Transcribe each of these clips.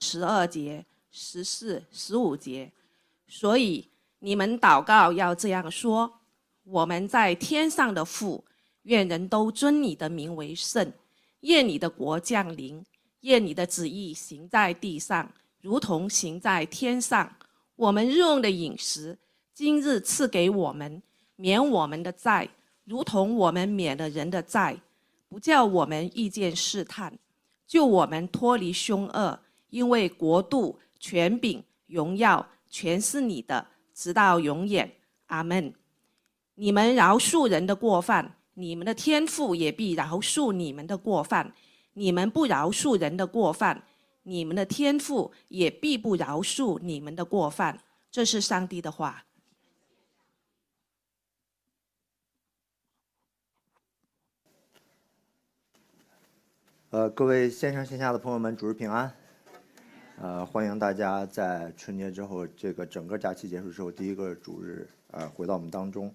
十二节、十四、十五节。所以你们祷告要这样说：我们在天上的父，愿人都尊你的名为圣，愿你的国降临，愿你的旨意行在地上，如同行在天上。我们日用的饮食，今日赐给我们，免我们的债，如同我们免了人的债。不叫我们遇见试探，救我们脱离凶恶。因为国度、权柄、荣耀，全是你的，直到永远。阿门。你们饶恕人的过犯，你们的天父也必饶恕你们的过犯；你们不饶恕人的过犯，你们的天父也必不饶恕你们的过犯。这是上帝的话。呃，各位线上线下的朋友们，主日平安。呃，欢迎大家在春节之后，这个整个假期结束之后，第一个主日，呃，回到我们当中。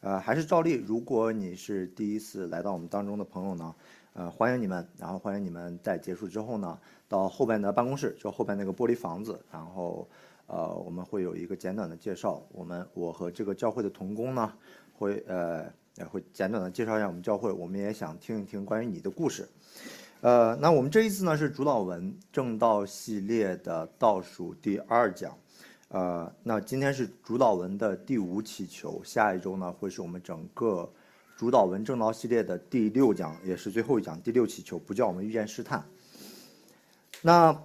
呃，还是照例，如果你是第一次来到我们当中的朋友呢，呃，欢迎你们，然后欢迎你们在结束之后呢，到后边的办公室，就后边那个玻璃房子，然后，呃，我们会有一个简短的介绍。我们我和这个教会的同工呢，会呃，也会简短的介绍一下我们教会。我们也想听一听关于你的故事。呃，那我们这一次呢是主导文正道系列的倒数第二讲，呃，那今天是主导文的第五祈求，下一周呢会是我们整个主导文正道系列的第六讲，也是最后一讲，第六祈求，不叫我们遇见试探。那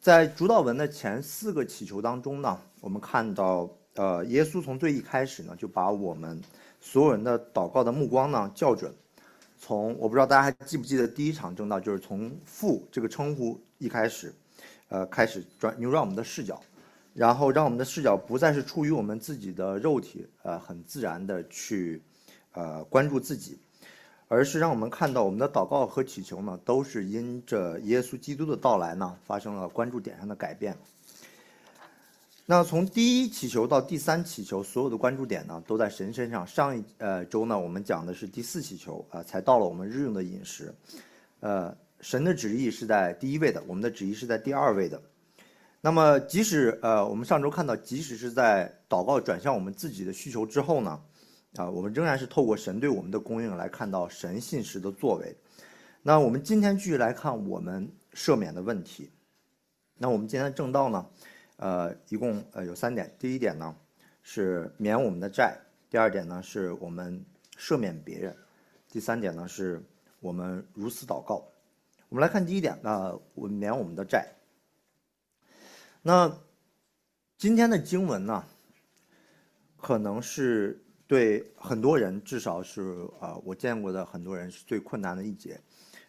在主导文的前四个祈求当中呢，我们看到，呃，耶稣从最一开始呢就把我们所有人的祷告的目光呢校准。从我不知道大家还记不记得第一场正道，就是从父这个称呼一开始，呃，开始转扭转我们的视角，然后让我们的视角不再是出于我们自己的肉体，呃，很自然的去，呃，关注自己，而是让我们看到我们的祷告和祈求呢，都是因着耶稣基督的到来呢，发生了关注点上的改变。那从第一祈求到第三祈求，所有的关注点呢都在神身上。上一呃周呢，我们讲的是第四祈求啊，才到了我们日用的饮食。呃，神的旨意是在第一位的，我们的旨意是在第二位的。那么，即使呃我们上周看到，即使是在祷告转向我们自己的需求之后呢，啊，我们仍然是透过神对我们的供应来看到神信实的作为。那我们今天继续来看我们赦免的问题。那我们今天正道呢？呃，一共呃有三点。第一点呢，是免我们的债；第二点呢，是我们赦免别人；第三点呢，是我们如此祷告。我们来看第一点，那我免我们的债。那今天的经文呢，可能是对很多人，至少是啊我见过的很多人是最困难的一节。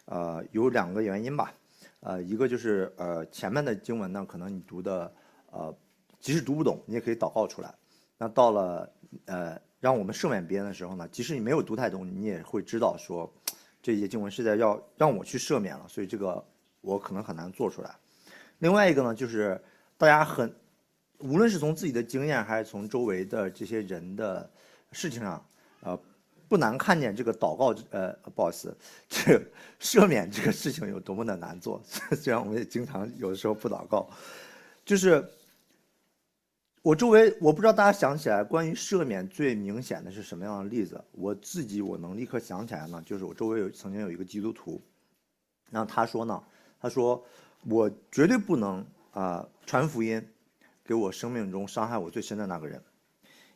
呃，有两个原因吧。呃，一个就是呃前面的经文呢，可能你读的。呃，即使读不懂，你也可以祷告出来。那到了呃，让我们赦免别人的时候呢，即使你没有读太懂，你也会知道说，这些经文是在要让我去赦免了，所以这个我可能很难做出来。另外一个呢，就是大家很，无论是从自己的经验还是从周围的这些人的事情上，呃，不难看见这个祷告，呃，不好意思，这 赦免这个事情有多么的难做。虽然我们也经常有的时候不祷告，就是。我周围我不知道大家想起来关于赦免最明显的是什么样的例子？我自己我能立刻想起来呢，就是我周围有曾经有一个基督徒，那他说呢，他说我绝对不能啊传福音给我生命中伤害我最深的那个人，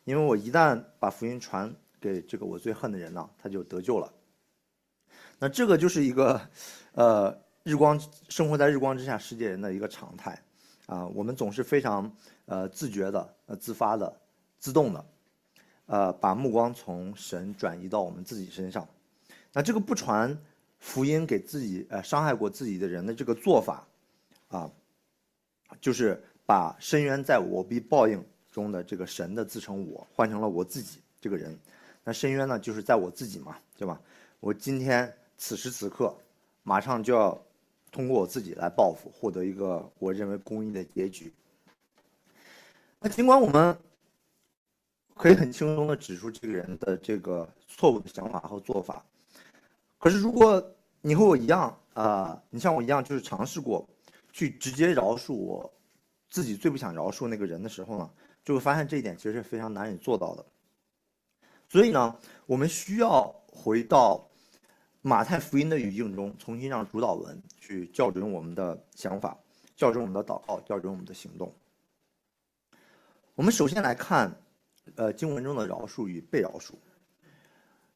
因为我一旦把福音传给这个我最恨的人呢，他就得救了。那这个就是一个呃日光生活在日光之下世界人的一个常态。啊，我们总是非常呃自觉的、呃自发的、自动的，呃把目光从神转移到我们自己身上。那这个不传福音给自己呃伤害过自己的人的这个做法，啊，就是把深渊在我必报应中的这个神的自称我换成了我自己这个人。那深渊呢，就是在我自己嘛，对吧？我今天此时此刻马上就要。通过我自己来报复，获得一个我认为公益的结局。那尽管我们可以很轻松的指出这个人的这个错误的想法和做法，可是如果你和我一样啊，你像我一样，就是尝试过去直接饶恕我自己最不想饶恕那个人的时候呢，就会发现这一点其实是非常难以做到的。所以呢，我们需要回到马太福音的语境中，重新让主导文去校准我们的想法，校准我们的祷告，校准我们的行动。我们首先来看，呃，经文中的饶恕与被饶恕。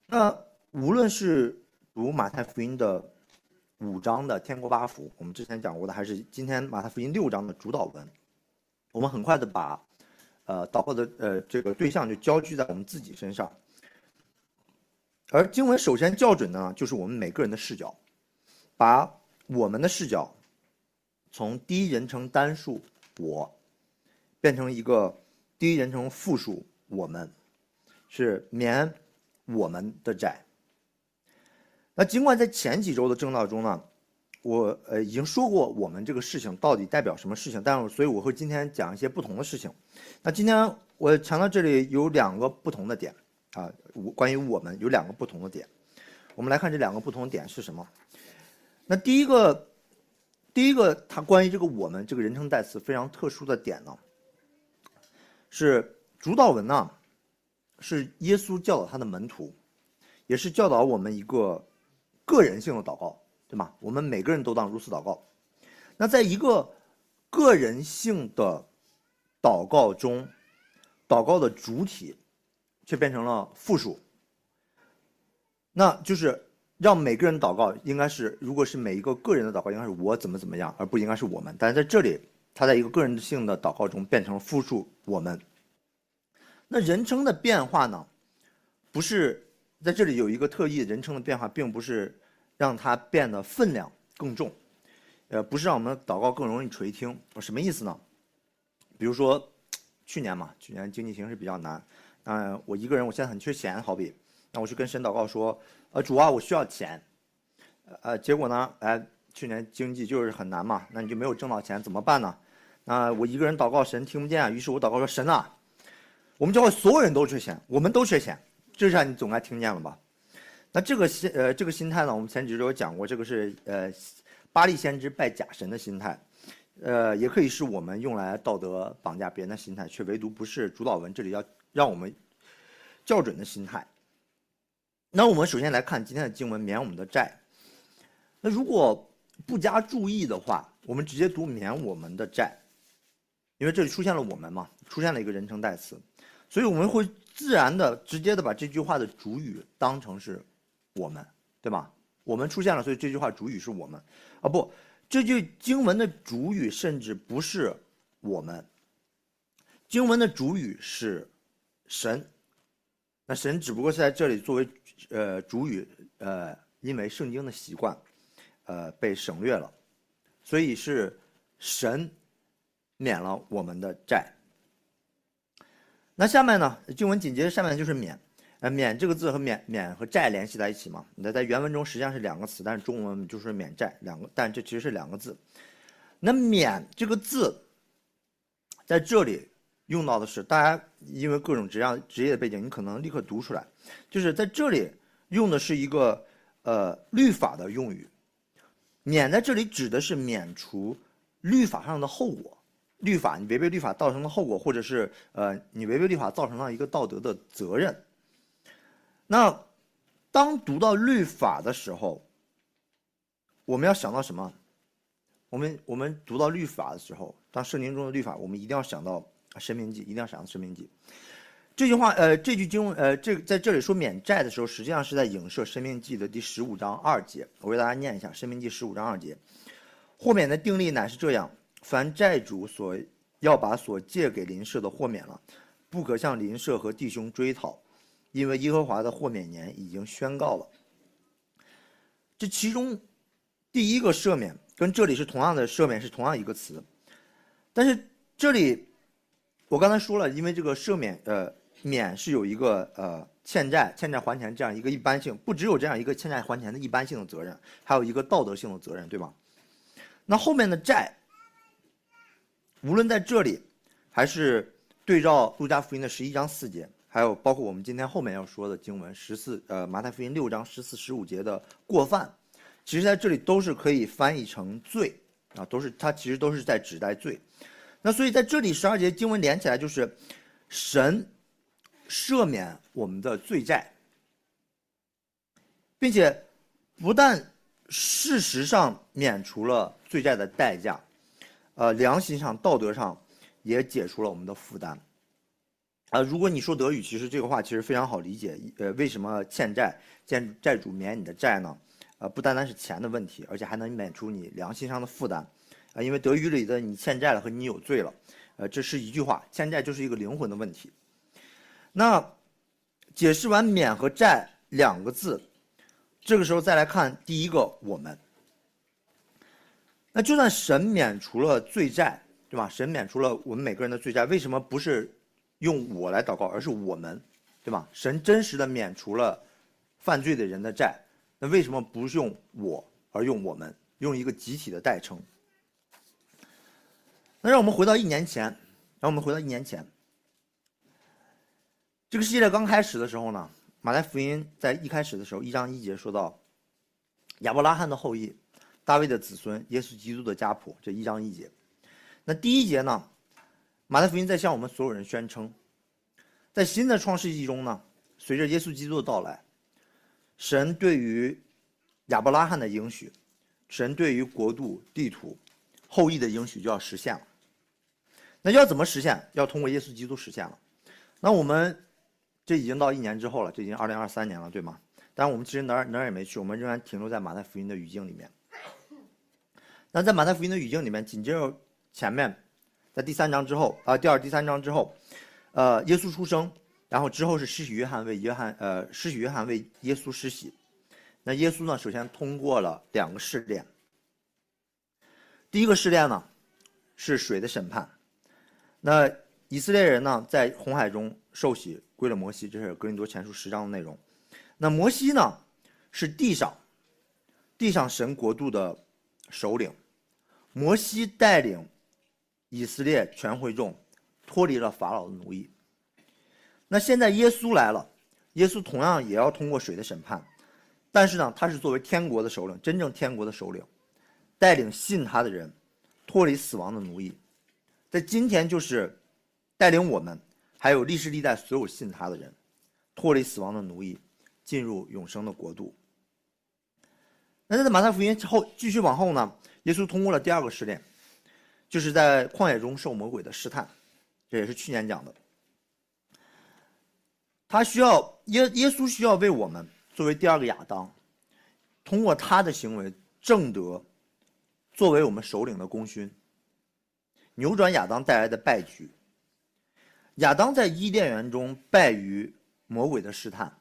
那无论是读马太福音的。五章的天国八福，我们之前讲过的，还是今天马太福音六章的主导文。我们很快的把，呃，祷告的呃这个对象就焦聚在我们自己身上。而经文首先校准呢，就是我们每个人的视角，把我们的视角从第一人称单数我，变成一个第一人称复数我们，是免我们的债。那尽管在前几周的正道中呢，我呃已经说过我们这个事情到底代表什么事情，但是所以我会今天讲一些不同的事情。那今天我强调这里有两个不同的点啊，我关于我们有两个不同的点。我们来看这两个不同的点是什么？那第一个，第一个它关于这个我们这个人称代词非常特殊的点呢，是主导文呢，是耶稣教导他的门徒，也是教导我们一个。个人性的祷告，对吗？我们每个人都当如此祷告。那在一个个人性的祷告中，祷告的主体却变成了复数。那就是让每个人祷告，应该是如果是每一个个人的祷告，应该是我怎么怎么样，而不应该是我们。但是在这里，他在一个个人性的祷告中变成了复数我们。那人称的变化呢？不是。在这里有一个特异人称的变化，并不是让它变得分量更重，呃，不是让我们祷告更容易垂听。什么意思呢？比如说，去年嘛，去年经济形势比较难，嗯，我一个人，我现在很缺钱，好比，那我去跟神祷告说，呃，主啊，我需要钱，呃，结果呢，哎，去年经济就是很难嘛，那你就没有挣到钱，怎么办呢？那我一个人祷告，神听不见啊，于是我祷告说，神啊，我们教会所有人都缺钱，我们都缺钱。这下你总该听见了吧？那这个心呃这个心态呢，我们前几周有讲过，这个是呃巴利先知拜假神的心态，呃也可以是我们用来道德绑架别人的心态，却唯独不是主导文这里要让我们校准的心态。那我们首先来看今天的经文，免我们的债。那如果不加注意的话，我们直接读免我们的债，因为这里出现了我们嘛，出现了一个人称代词，所以我们会。自然的、直接的把这句话的主语当成是我们，对吧？我们出现了，所以这句话主语是我们。啊，不，这句经文的主语甚至不是我们，经文的主语是神。那神只不过是在这里作为呃主语，呃，因为圣经的习惯，呃，被省略了，所以是神免了我们的债。那下面呢？经文紧接着下面就是免，呃，免这个字和免免和债联系在一起嘛？那在原文中实际上是两个词，但是中文就是免债两个，但这其实是两个字。那免这个字在这里用到的是，大家因为各种职业职业的背景，你可能立刻读出来，就是在这里用的是一个呃律法的用语，免在这里指的是免除律法上的后果。律法，你违背律法造成的后果，或者是呃，你违背律法造成了一个道德的责任。那当读到律法的时候，我们要想到什么？我们我们读到律法的时候，当圣经中的律法，我们一定要想到《申命记》，一定要想到《申命记》这句话。呃，这句经呃，这在这里说免债的时候，实际上是在影射《申命记》的第十五章二节。我给大家念一下《申命记》十五章二节：豁免的定例乃是这样。凡债主所要把所借给邻舍的豁免了，不可向邻舍和弟兄追讨，因为耶和华的豁免年已经宣告了。这其中第一个赦免跟这里是同样的赦免是同样一个词，但是这里我刚才说了，因为这个赦免呃免是有一个呃欠债欠债还钱这样一个一般性，不只有这样一个欠债还钱的一般性的责任，还有一个道德性的责任，对吧？那后面的债。无论在这里，还是对照路加福音的十一章四节，还有包括我们今天后面要说的经文十四，呃，马太福音六章十四、十五节的过犯，其实在这里都是可以翻译成罪，啊，都是它其实都是在指代罪。那所以在这里十二节经文连起来就是神赦免我们的罪债，并且不但事实上免除了罪债的代价，呃，良心上、道德上也解除了我们的负担。啊，如果你说德语，其实这个话其实非常好理解。呃，为什么欠债，欠债主免你的债呢？呃，不单单是钱的问题，而且还能免除你良心上的负担。啊，因为德语里的“你欠债了”和“你有罪了”，呃，这是一句话，欠债就是一个灵魂的问题。那解释完“免”和“债”两个字，这个时候再来看第一个“我们”。那就算神免除了罪债，对吧？神免除了我们每个人的罪债，为什么不是？用我来祷告，而是我们，对吧？神真实的免除了犯罪的人的债，那为什么不是用我，而用我们，用一个集体的代称？那让我们回到一年前，让我们回到一年前，这个系列刚开始的时候呢，马太福音在一开始的时候，一章一节说到亚伯拉罕的后裔，大卫的子孙，耶稣基督的家谱，这一章一节。那第一节呢？马太福音在向我们所有人宣称，在新的创世纪中呢，随着耶稣基督的到来，神对于亚伯拉罕的应许，神对于国度、地图、后裔的应许就要实现了。那要怎么实现？要通过耶稣基督实现了。那我们这已经到一年之后了，这已经二零二三年了，对吗？但我们其实哪儿哪儿也没去，我们仍然停留在马太福音的语境里面。那在马太福音的语境里面，紧接着前面。在第三章之后啊，第二、第三章之后，呃，耶稣出生，然后之后是施洗约翰为约翰，呃，施洗约翰为耶稣施洗。那耶稣呢，首先通过了两个试炼。第一个试炼呢，是水的审判。那以色列人呢，在红海中受洗归了摩西，这是格林多前书十章的内容。那摩西呢，是地上，地上神国度的首领。摩西带领。以色列全会众脱离了法老的奴役。那现在耶稣来了，耶稣同样也要通过水的审判，但是呢，他是作为天国的首领，真正天国的首领，带领信他的人脱离死亡的奴役。在今天，就是带领我们，还有历史历代所有信他的人，脱离死亡的奴役，进入永生的国度。那在马太福音之后继续往后呢，耶稣通过了第二个试炼。就是在旷野中受魔鬼的试探，这也是去年讲的。他需要耶耶稣需要为我们作为第二个亚当，通过他的行为正得作为我们首领的功勋，扭转亚当带来的败局。亚当在伊甸园中败于魔鬼的试探，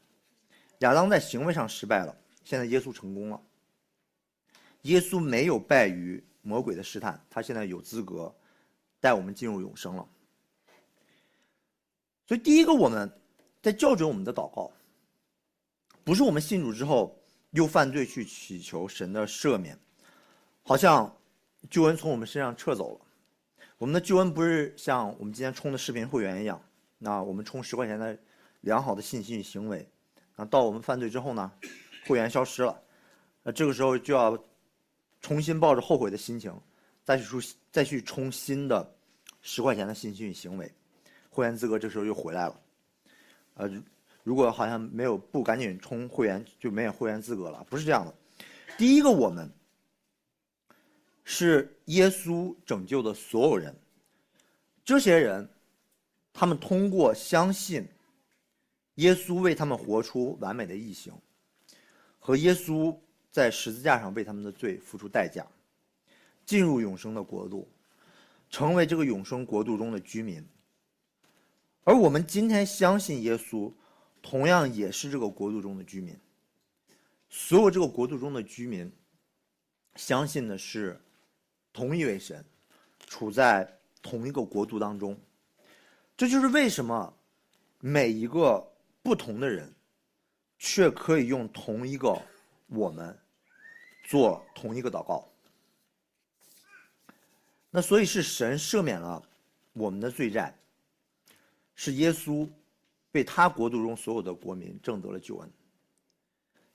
亚当在行为上失败了，现在耶稣成功了。耶稣没有败于。魔鬼的试探，他现在有资格带我们进入永生了。所以，第一个，我们在校准我们的祷告，不是我们信主之后又犯罪去祈求神的赦免，好像救恩从我们身上撤走了。我们的巨恩不是像我们今天充的视频会员一样，那我们充十块钱的良好的信息与行为，那到我们犯罪之后呢，会员消失了，那这个时候就要。重新抱着后悔的心情，再去出再去充新的十块钱的信息与行为，会员资格这时候又回来了。呃，如果好像没有不赶紧充会员，就没有会员资格了，不是这样的。第一个，我们是耶稣拯救的所有人，这些人，他们通过相信耶稣为他们活出完美的异形，和耶稣。在十字架上为他们的罪付出代价，进入永生的国度，成为这个永生国度中的居民。而我们今天相信耶稣，同样也是这个国度中的居民。所有这个国度中的居民，相信的是同一位神，处在同一个国度当中。这就是为什么每一个不同的人，却可以用同一个我们。做同一个祷告，那所以是神赦免了我们的罪债，是耶稣被他国度中所有的国民挣得了救恩。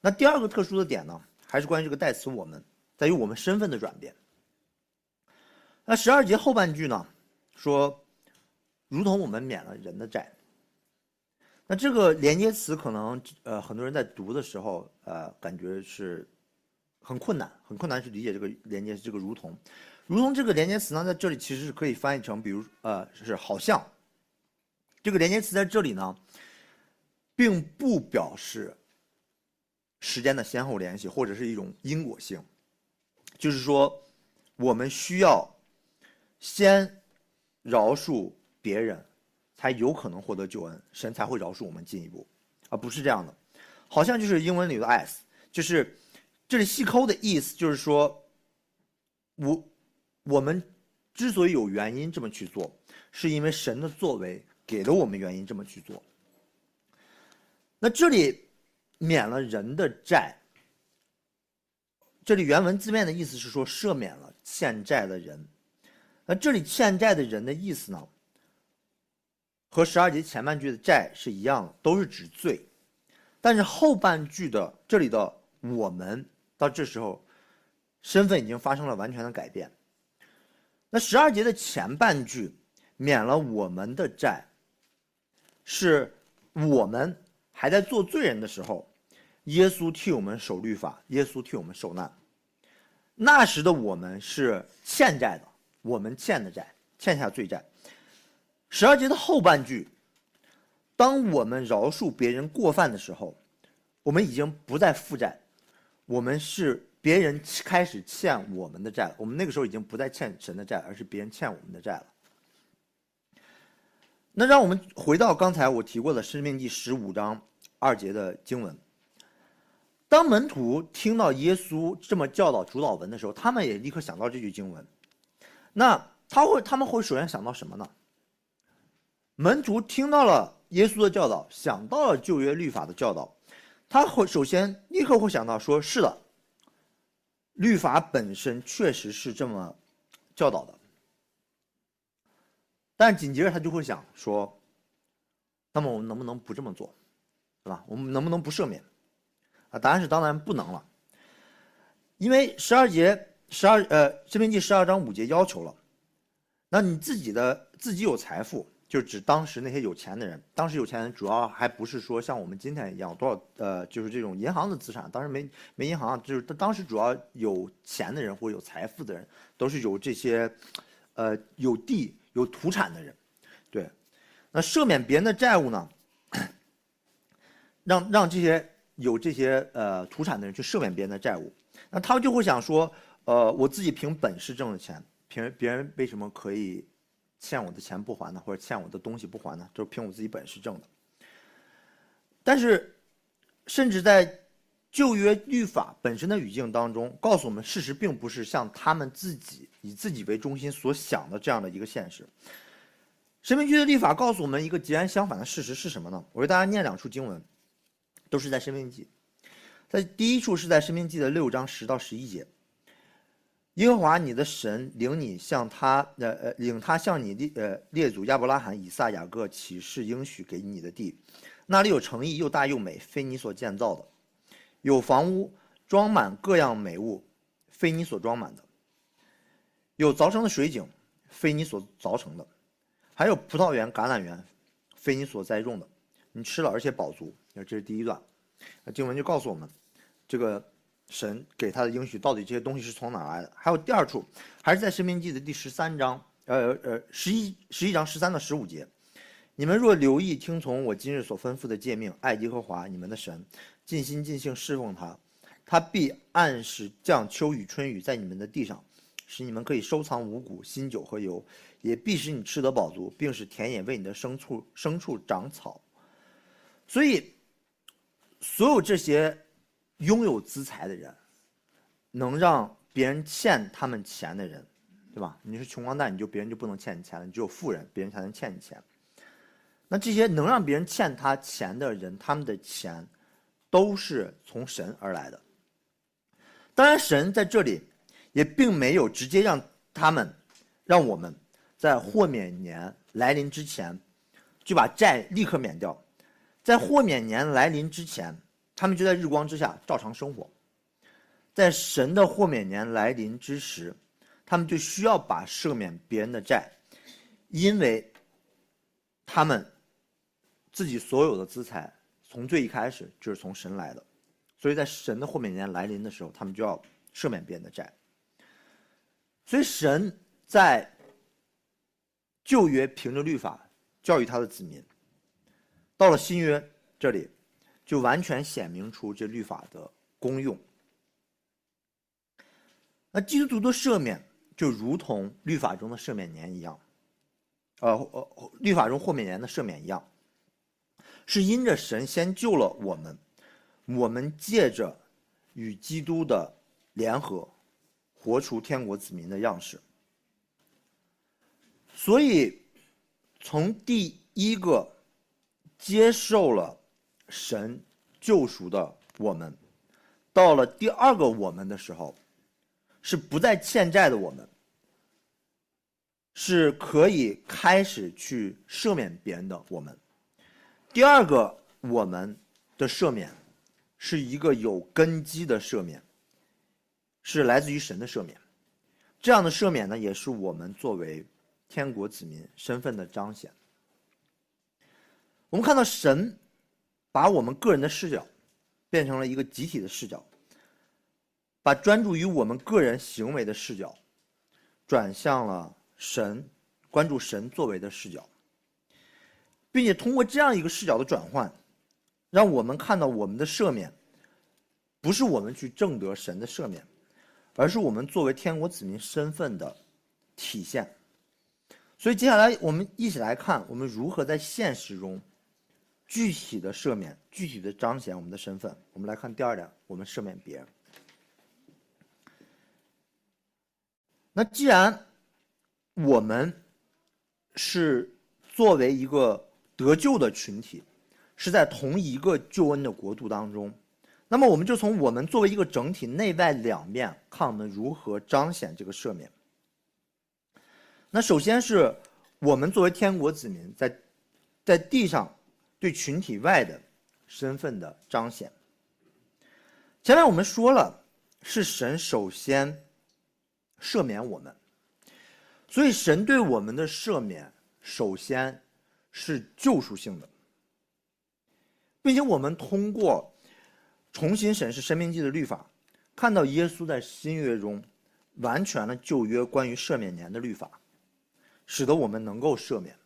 那第二个特殊的点呢，还是关于这个代词“我们”在于我们身份的转变。那十二节后半句呢，说，如同我们免了人的债。那这个连接词可能呃很多人在读的时候呃感觉是很困难，很困难去理解这个连接这个如同，如同这个连接词呢在这里其实是可以翻译成，比如呃是好像，这个连接词在这里呢，并不表示时间的先后联系或者是一种因果性，就是说我们需要先饶恕别人。才有可能获得救恩，神才会饶恕我们进一步，而不是这样的。好像就是英文里的 as，就是这里细抠的意思，就是说，我我们之所以有原因这么去做，是因为神的作为给了我们原因这么去做。那这里免了人的债，这里原文字面的意思是说赦免了欠债的人。那这里欠债的人的意思呢？和十二节前半句的债是一样，都是指罪，但是后半句的这里的我们到这时候，身份已经发生了完全的改变。那十二节的前半句免了我们的债，是我们还在做罪人的时候，耶稣替我们守律法，耶稣替我们受难。那时的我们是欠债的，我们欠的债，欠下罪债。十二节的后半句，当我们饶恕别人过犯的时候，我们已经不再负债，我们是别人开始欠我们的债了。我们那个时候已经不再欠神的债，而是别人欠我们的债了。那让我们回到刚才我提过的《生命记》十五章二节的经文。当门徒听到耶稣这么教导主导文的时候，他们也立刻想到这句经文。那他会他们会首先想到什么呢？门徒听到了耶稣的教导，想到了旧约律法的教导，他会首先立刻会想到说：“是的，律法本身确实是这么教导的。”但紧接着他就会想说：“那么我们能不能不这么做，对吧？我们能不能不赦免？”啊，答案是当然不能了，因为十二节十二呃《申命记》十二章五节要求了，那你自己的自己有财富。就指当时那些有钱的人，当时有钱人主要还不是说像我们今天一样多少呃，就是这种银行的资产，当时没没银行，就是当时主要有钱的人或者有财富的人，都是有这些，呃，有地有土产的人，对，那赦免别人的债务呢，让让这些有这些呃土产的人去赦免别人的债务，那他们就会想说，呃，我自己凭本事挣的钱，凭别人为什么可以？欠我的钱不还呢，或者欠我的东西不还呢，就是凭我自己本事挣的。但是，甚至在旧约律法本身的语境当中，告诉我们事实并不是像他们自己以自己为中心所想的这样的一个现实。神明记的律法告诉我们一个截然相反的事实是什么呢？我给大家念两处经文，都是在申命记，在第一处是在申命记的六章十到十一节。耶和华你的神领你向他呃呃领他向你列呃列祖亚伯拉罕以撒雅各启示应许给你的地，那里有诚意又大又美，非你所建造的；有房屋装满各样美物，非你所装满的；有凿成的水井，非你所凿成的；还有葡萄园、橄榄园，非你所栽种的。你吃了而且饱足。那这是第一段，经文就告诉我们，这个。神给他的应许到底这些东西是从哪来的？还有第二处，还是在《申命记》的第十三章，呃呃，十一十一章十三到十五节。你们若留意听从我今日所吩咐的诫命，爱耶和华你们的神，尽心尽性侍奉他，他必按时降秋雨春雨在你们的地上，使你们可以收藏五谷、新酒和油，也必使你吃得饱足，并使田野为你的牲畜牲畜长草。所以，所有这些。拥有资财的人，能让别人欠他们钱的人，对吧？你是穷光蛋，你就别人就不能欠你钱了。你只有富人，别人才能欠你钱。那这些能让别人欠他钱的人，他们的钱都是从神而来的。当然，神在这里也并没有直接让他们，让我们在豁免年来临之前就把债立刻免掉。在豁免年来临之前。他们就在日光之下照常生活，在神的豁免年来临之时，他们就需要把赦免别人的债，因为他们自己所有的资财从最一开始就是从神来的，所以在神的豁免年来临的时候，他们就要赦免别人的债。所以神在旧约凭着律法教育他的子民，到了新约这里，就完全显明出这律法的功用。那基督徒的赦免就如同律法中的赦免年一样，呃呃，律法中豁免年的赦免一样，是因着神先救了我们，我们借着与基督的联合，活出天国子民的样式。所以，从第一个接受了神救赎的我们，到了第二个我们的时候，是不再欠债的我们，是可以开始去赦免别人的我们。第二个我们的赦免，是一个有根基的赦免，是来自于神的赦免。这样的赦免呢，也是我们作为。天国子民身份的彰显。我们看到神把我们个人的视角变成了一个集体的视角，把专注于我们个人行为的视角转向了神，关注神作为的视角，并且通过这样一个视角的转换，让我们看到我们的赦免不是我们去挣得神的赦免，而是我们作为天国子民身份的体现。所以接下来我们一起来看，我们如何在现实中具体的赦免、具体的彰显我们的身份。我们来看第二点，我们赦免别人。那既然我们是作为一个得救的群体，是在同一个救恩的国度当中，那么我们就从我们作为一个整体内外两面看，我们如何彰显这个赦免。那首先是我们作为天国子民，在在地上对群体外的身份的彰显。前面我们说了，是神首先赦免我们，所以神对我们的赦免首先是救赎性的，并且我们通过重新审视《生命记》的律法，看到耶稣在新约中完全了旧约关于赦免年的律法。使得我们能够赦免。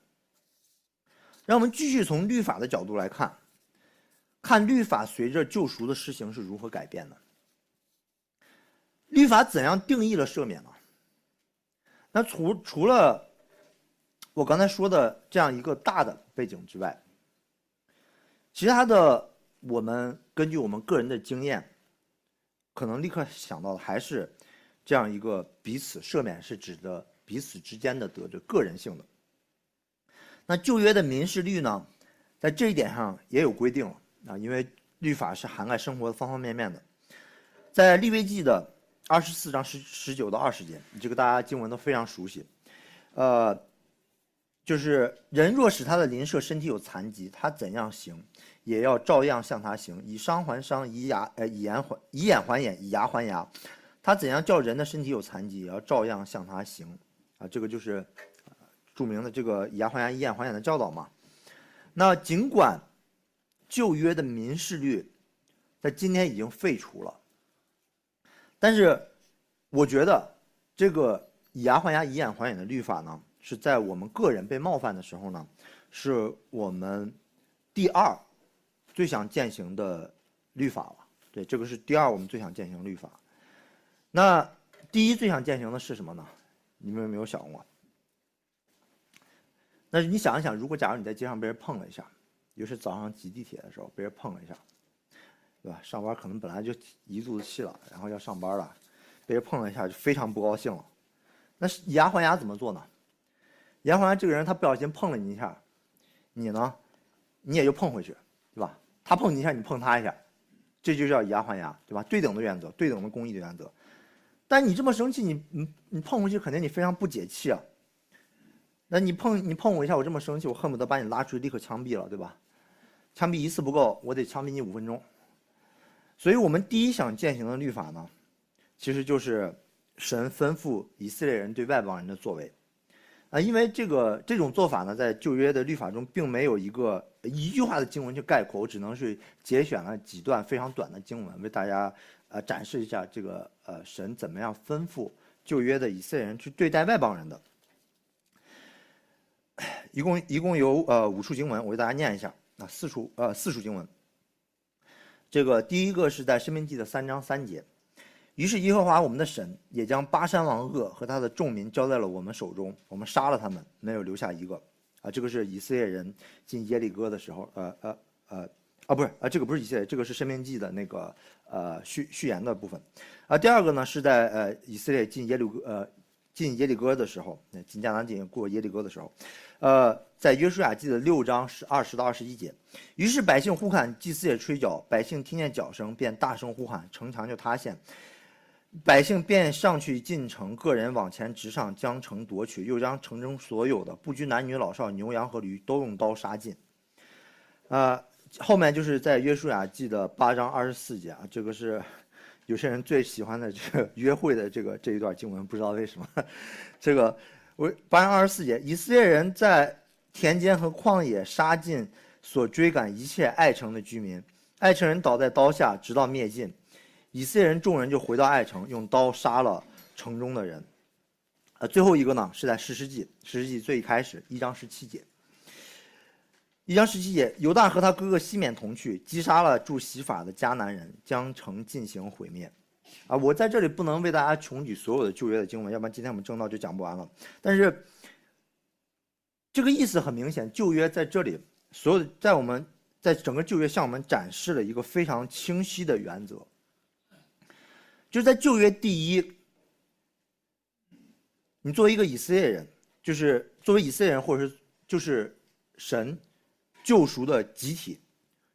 让我们继续从律法的角度来看，看律法随着救赎的施行是如何改变的。律法怎样定义了赦免呢？那除除了我刚才说的这样一个大的背景之外，其他的我们根据我们个人的经验，可能立刻想到的还是这样一个彼此赦免是指的。彼此之间的得罪，个人性的。那旧约的民事律呢，在这一点上也有规定啊，因为律法是涵盖生活的方方面面的。在利未记的二十四章十十九到二十节，这个大家经文都非常熟悉。呃，就是人若使他的邻舍身体有残疾，他怎样行，也要照样向他行，以伤还伤，以牙呃以眼还以眼还眼，以牙还牙。他怎样叫人的身体有残疾，也要照样向他行。啊，这个就是著名的这个以牙还牙、以眼还眼的教导嘛。那尽管旧约的民事律在今天已经废除了，但是我觉得这个以牙还牙、以眼还眼的律法呢，是在我们个人被冒犯的时候呢，是我们第二最想践行的律法了。对，这个是第二我们最想践行律法。那第一最想践行的是什么呢？你们有没有想过？那你想一想，如果假如你在街上被人碰了一下，尤其是早上挤地铁的时候被人碰了一下，对吧？上班可能本来就一肚子气了，然后要上班了，被人碰了一下就非常不高兴了。那以牙还牙怎么做呢？以牙还牙，这个人他不小心碰了你一下，你呢，你也就碰回去，对吧？他碰你一下，你碰他一下，这就叫以牙还牙，对吧？对等的原则，对等的公义的原则。但你这么生气，你你你碰回去，肯定你非常不解气啊。那你碰你碰我一下，我这么生气，我恨不得把你拉出去立刻枪毙了，对吧？枪毙一次不够，我得枪毙你五分钟。所以我们第一想践行的律法呢，其实就是神吩咐以色列人对外邦人的作为。啊，因为这个这种做法呢，在旧约的律法中并没有一个一句话的经文去概括，我只能是节选了几段非常短的经文，为大家呃展示一下这个呃神怎么样吩咐旧约的以色列人去对待外邦人的。一共一共有呃五处经文，我给大家念一下啊，四处呃四处经文。这个第一个是在申命记的三章三节。于是耶和华我们的神也将巴山王鄂和他的众民交在了我们手中，我们杀了他们，没有留下一个。啊，这个是以色列人进耶利哥的时候，呃呃呃，啊不是啊，这个不是以色列，这个是申命记的那个呃序序言的部分。啊，第二个呢是在呃以色列进耶利哥呃进耶利哥的时候，那进迦南地过耶利哥的时候，呃，在约书亚记的六章是二十到二十一节。于是百姓呼喊，祭司也吹角，百姓听见角声，便大声呼喊，城墙就塌陷。百姓便上去进城，个人往前直上，将城夺取，又将城中所有的不拘男女老少、牛羊和驴都用刀杀尽。啊，后面就是在约书亚记的八章二十四节啊，这个是有些人最喜欢的这个约会的这个这一段经文，不知道为什么。这个我八章二十四节，以色列人在田间和旷野杀尽所追赶一切爱城的居民，爱城人倒在刀下，直到灭尽。以色列人众人就回到爱城，用刀杀了城中的人。呃，最后一个呢是在士师记，士师记最一开始一章十七节。一章十七节，犹大和他哥哥西缅同去，击杀了住洗法的迦南人，将城进行毁灭。啊，我在这里不能为大家穷举所有的旧约的经文，要不然今天我们正道就讲不完了。但是这个意思很明显，旧约在这里所有在我们在整个旧约向我们展示了一个非常清晰的原则。就在旧约第一，你作为一个以色列人，就是作为以色列人，或者是就是神救赎的集体，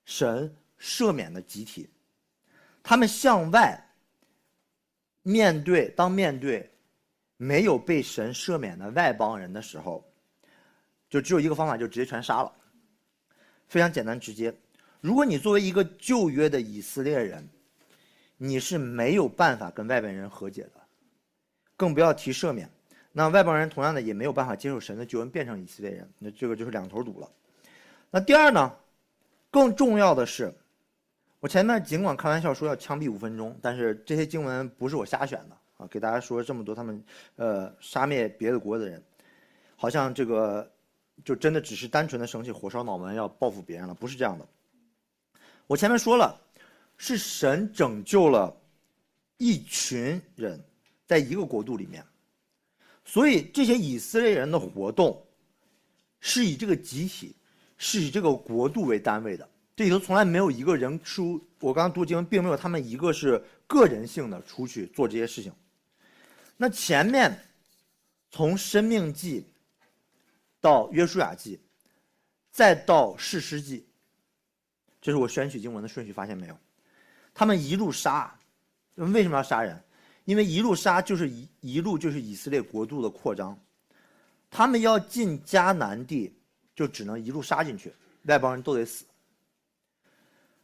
神赦免的集体，他们向外面对当面对没有被神赦免的外邦人的时候，就只有一个方法，就直接全杀了，非常简单直接。如果你作为一个旧约的以色列人，你是没有办法跟外边人和解的，更不要提赦免。那外邦人同样的也没有办法接受神的救恩，变成以色列人，那这个就是两头堵了。那第二呢，更重要的是，我前面尽管开玩笑说要枪毙五分钟，但是这些经文不是我瞎选的啊，给大家说这么多他们呃杀灭别的国的人，好像这个就真的只是单纯的生气，火烧脑门要报复别人了，不是这样的。我前面说了。是神拯救了一群人，在一个国度里面，所以这些以色列人的活动是以这个集体，是以这个国度为单位的。这里头从来没有一个人出，我刚刚读经并没有他们一个是个人性的出去做这些事情。那前面从生命记到约书亚记，再到士师记，这是我选取经文的顺序，发现没有？他们一路杀，为什么要杀人？因为一路杀就是一一路就是以色列国度的扩张。他们要进迦南地，就只能一路杀进去，外邦人都得死。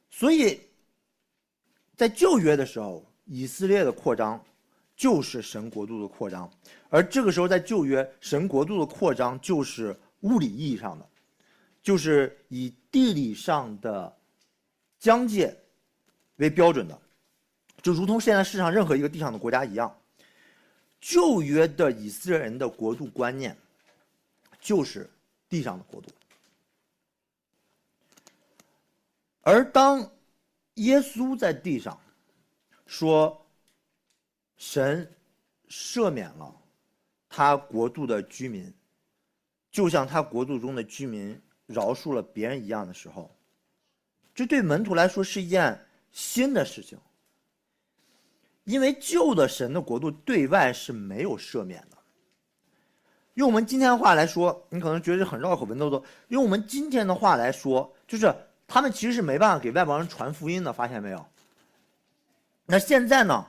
所以，在旧约的时候，以色列的扩张就是神国度的扩张，而这个时候在旧约，神国度的扩张就是物理意义上的，就是以地理上的疆界。为标准的，就如同现在世上任何一个地上的国家一样，旧约的以色列人的国度观念，就是地上的国度。而当耶稣在地上说，神赦免了他国度的居民，就像他国度中的居民饶恕了别人一样的时候，这对门徒来说是一件。新的事情，因为旧的神的国度对外是没有赦免的。用我们今天的话来说，你可能觉得很绕口，文绉绉。用我们今天的话来说，就是他们其实是没办法给外邦人传福音的，发现没有？那现在呢？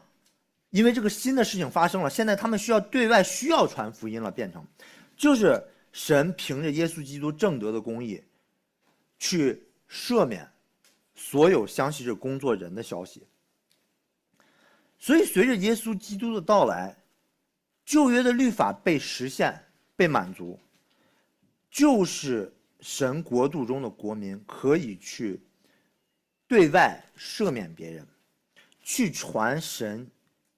因为这个新的事情发生了，现在他们需要对外需要传福音了，变成，就是神凭着耶稣基督正德的公义，去赦免。所有相信着工作人的消息，所以随着耶稣基督的到来，旧约的律法被实现、被满足，就是神国度中的国民可以去对外赦免别人，去传神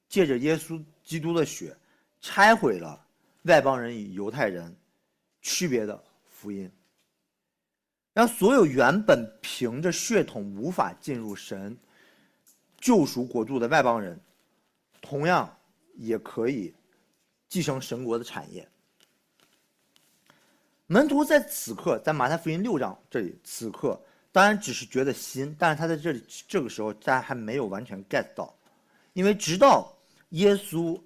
借着耶稣基督的血拆毁了外邦人与犹太人区别的福音，让所有原本凭着血统无法进入神救赎国度的外邦人，同样也可以。继承神国的产业。门徒在此刻，在马太福音六章这里，此刻当然只是觉得新，但是他在这里这个时候，大家还没有完全 get 到，因为直到耶稣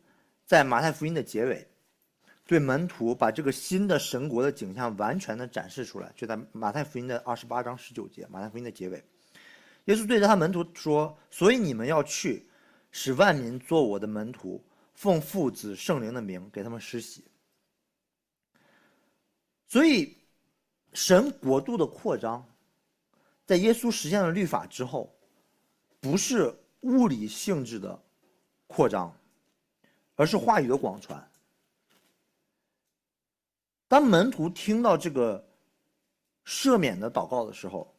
在马太福音的结尾，对门徒把这个新的神国的景象完全的展示出来，就在马太福音的二十八章十九节，马太福音的结尾，耶稣对着他门徒说：“所以你们要去，使万民做我的门徒。”奉父子圣灵的名给他们施洗，所以神国度的扩张，在耶稣实现了律法之后，不是物理性质的扩张，而是话语的广传。当门徒听到这个赦免的祷告的时候，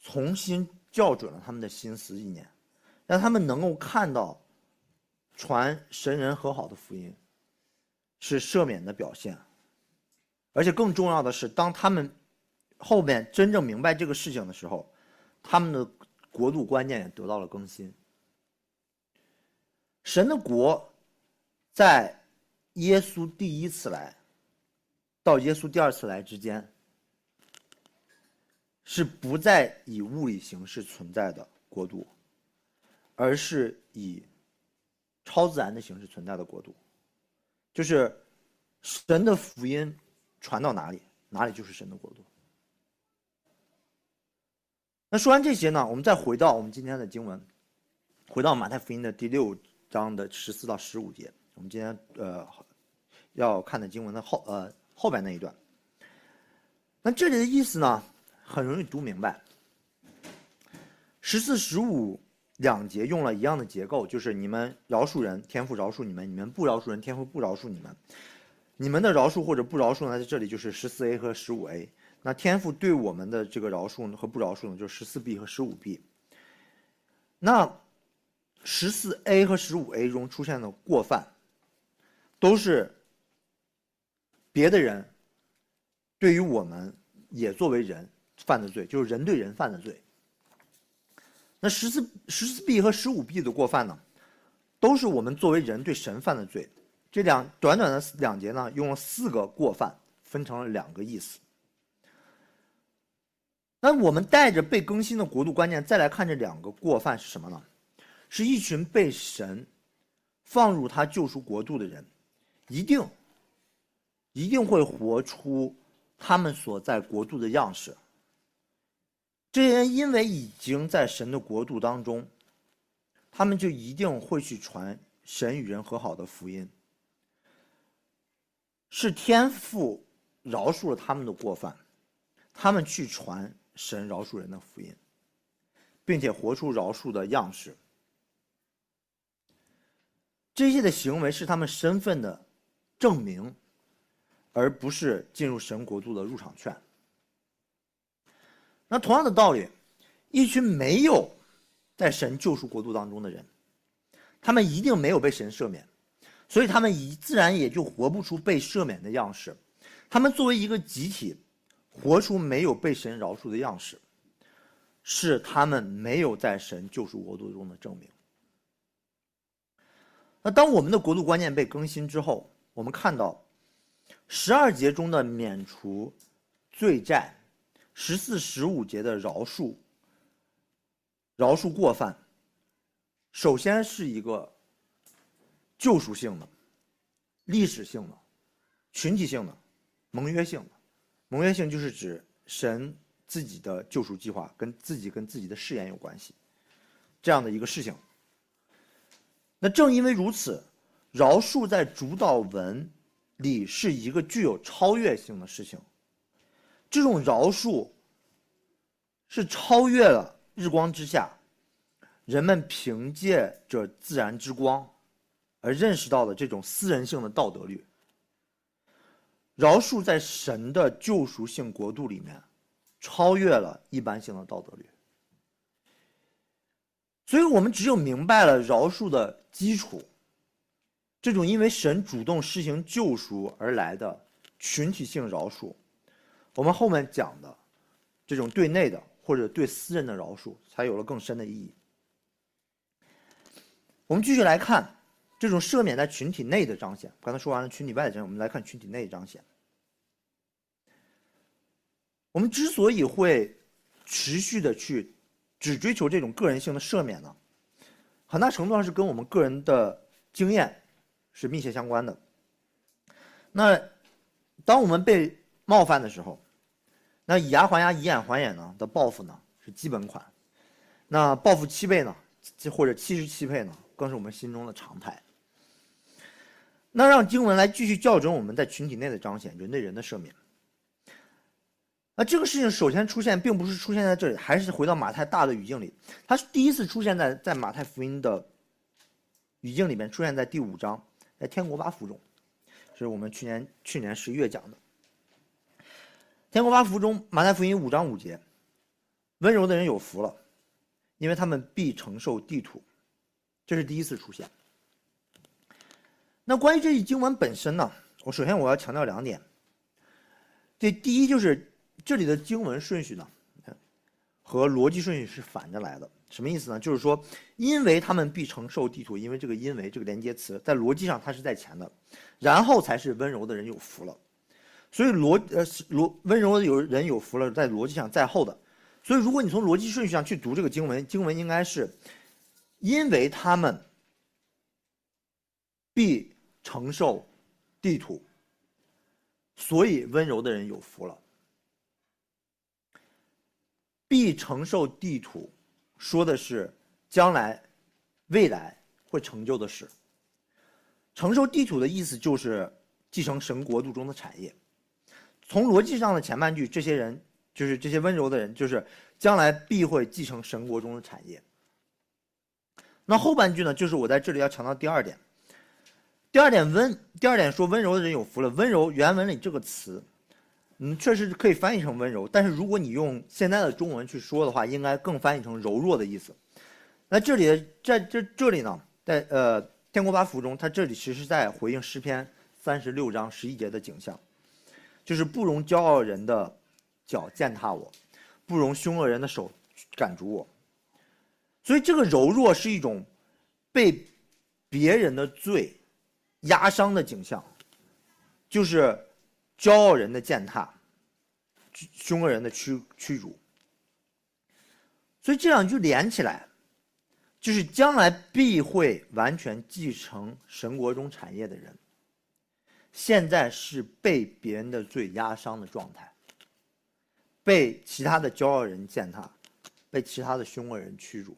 重新校准了他们的心思意念，让他们能够看到。传神人和好的福音，是赦免的表现。而且更重要的是，当他们后面真正明白这个事情的时候，他们的国度观念也得到了更新。神的国，在耶稣第一次来到耶稣第二次来之间，是不再以物理形式存在的国度，而是以。超自然的形式存在的国度，就是神的福音传到哪里，哪里就是神的国度。那说完这些呢，我们再回到我们今天的经文，回到马太福音的第六章的十四到十五节，我们今天呃要看的经文的后呃后边那一段。那这里的意思呢，很容易读明白，十四十五。两节用了一样的结构，就是你们饶恕人，天父饶恕你们；你们不饶恕人，天父不饶恕你们。你们的饶恕或者不饶恕呢，在这里就是十四 A 和十五 A。那天父对我们的这个饶恕和不饶恕呢，就是十四 B 和十五 B。那十四 A 和十五 A 中出现的过犯，都是别的人对于我们也作为人犯的罪，就是人对人犯的罪。那十四十四 B 和十五 B 的过犯呢，都是我们作为人对神犯的罪。这两短短的两节呢，用了四个过犯，分成了两个意思。那我们带着被更新的国度观念再来看这两个过犯是什么呢？是一群被神放入他救赎国度的人，一定一定会活出他们所在国度的样式。这些人因为已经在神的国度当中，他们就一定会去传神与人和好的福音。是天父饶恕了他们的过犯，他们去传神饶恕人的福音，并且活出饶恕的样式。这些的行为是他们身份的证明，而不是进入神国度的入场券。那同样的道理，一群没有在神救赎国度当中的人，他们一定没有被神赦免，所以他们以自然也就活不出被赦免的样式。他们作为一个集体，活出没有被神饶恕的样式，是他们没有在神救赎国度中的证明。那当我们的国度观念被更新之后，我们看到十二节中的免除罪债。十四、十五节的饶恕，饶恕过犯，首先是一个救赎性的、历史性的、群体性的、盟约性的。盟约性就是指神自己的救赎计划跟自己跟自己的誓言有关系，这样的一个事情。那正因为如此，饶恕在主导文里是一个具有超越性的事情。这种饶恕是超越了日光之下，人们凭借着自然之光而认识到了这种私人性的道德律。饶恕在神的救赎性国度里面，超越了一般性的道德律。所以我们只有明白了饶恕的基础，这种因为神主动施行救赎而来的群体性饶恕，我们后面讲的这种对内的或者对私人的饶恕，才有了更深的意义。我们继续来看这种赦免在群体内的彰显。刚才说完了群体外的彰显，我们来看群体内的彰显。我们之所以会持续的去只追求这种个人性的赦免呢，很大程度上是跟我们个人的经验是密切相关的。那当我们被冒犯的时候，那以牙还牙、以眼还眼呢的报复呢是基本款，那报复七倍呢，或者七十七倍呢，更是我们心中的常态。那让经文来继续校准我们在群体内的彰显，人对人的赦免。那这个事情首先出现，并不是出现在这里，还是回到马太大的语境里。它是第一次出现在在马太福音的语境里面，出现在第五章，在天国八福中，是我们去年去年十一月讲的。天国八福中，马太福音五章五节，温柔的人有福了，因为他们必承受地土。这是第一次出现。那关于这一经文本身呢，我首先我要强调两点。这第一就是。这里的经文顺序呢，和逻辑顺序是反着来的。什么意思呢？就是说，因为他们必承受地图，因为这个“因为”这个连接词在逻辑上它是在前的，然后才是温柔的人有福了。所以逻呃逻温柔的有人有福了，在逻辑上在后的。所以如果你从逻辑顺序上去读这个经文，经文应该是，因为他们必承受地图，所以温柔的人有福了。必承受地土，说的是将来、未来会成就的事。承受地土的意思就是继承神国度中的产业。从逻辑上的前半句，这些人就是这些温柔的人，就是将来必会继承神国中的产业。那后半句呢，就是我在这里要强调第二点。第二点温，第二点说温柔的人有福了。温柔原文里这个词。嗯，确实可以翻译成温柔，但是如果你用现在的中文去说的话，应该更翻译成柔弱的意思。那这里在这这里呢，在呃天国八福中，它这里其实在回应诗篇三十六章十一节的景象，就是不容骄傲人的脚践踏我，不容凶恶人的手赶逐我。所以这个柔弱是一种被别人的罪压伤的景象，就是。骄傲人的践踏，凶恶人的驱驱逐，所以这两句连起来，就是将来必会完全继承神国中产业的人，现在是被别人的罪压伤的状态，被其他的骄傲人践踏，被其他的凶恶人驱逐，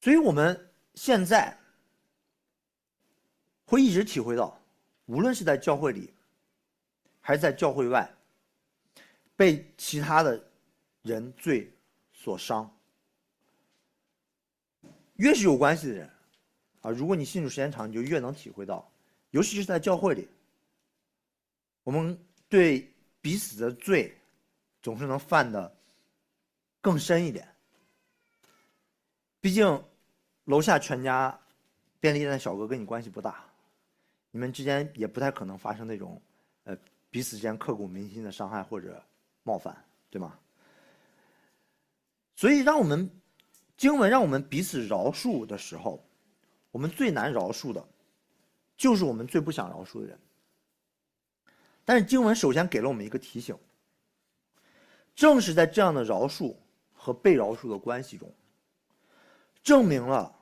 所以我们现在会一直体会到。无论是在教会里，还是在教会外，被其他的人罪所伤，越是有关系的人，啊，如果你信主时间长，你就越能体会到，尤其是在教会里，我们对彼此的罪，总是能犯的更深一点。毕竟，楼下全家便利店的小哥跟你关系不大。你们之间也不太可能发生那种，呃，彼此之间刻骨铭心的伤害或者冒犯，对吗？所以，让我们经文让我们彼此饶恕的时候，我们最难饶恕的，就是我们最不想饶恕的人。但是，经文首先给了我们一个提醒，正是在这样的饶恕和被饶恕的关系中，证明了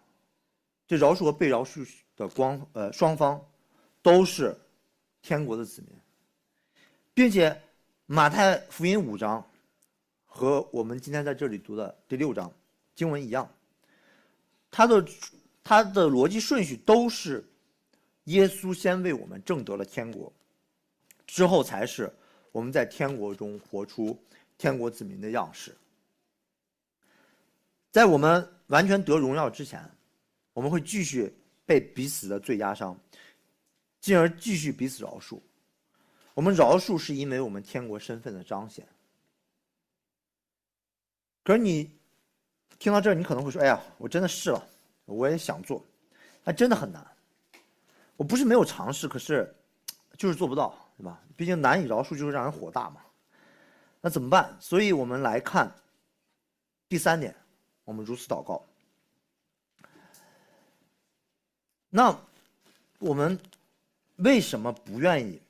这饶恕和被饶恕的光，呃，双方。都是天国的子民，并且马太福音五章和我们今天在这里读的第六章经文一样，它的它的逻辑顺序都是耶稣先为我们挣得了天国，之后才是我们在天国中活出天国子民的样式。在我们完全得荣耀之前，我们会继续被彼此的罪压伤，进而继续彼此饶恕。我们饶恕是因为我们天国身份的彰显。可是你听到这儿，你可能会说：“哎呀，我真的试了，我也想做，但真的很难。我不是没有尝试，可是就是做不到，对吧？毕竟难以饶恕就是让人火大嘛。那怎么办？所以我们来看第三点，我们如此祷告。那我们为什么不愿意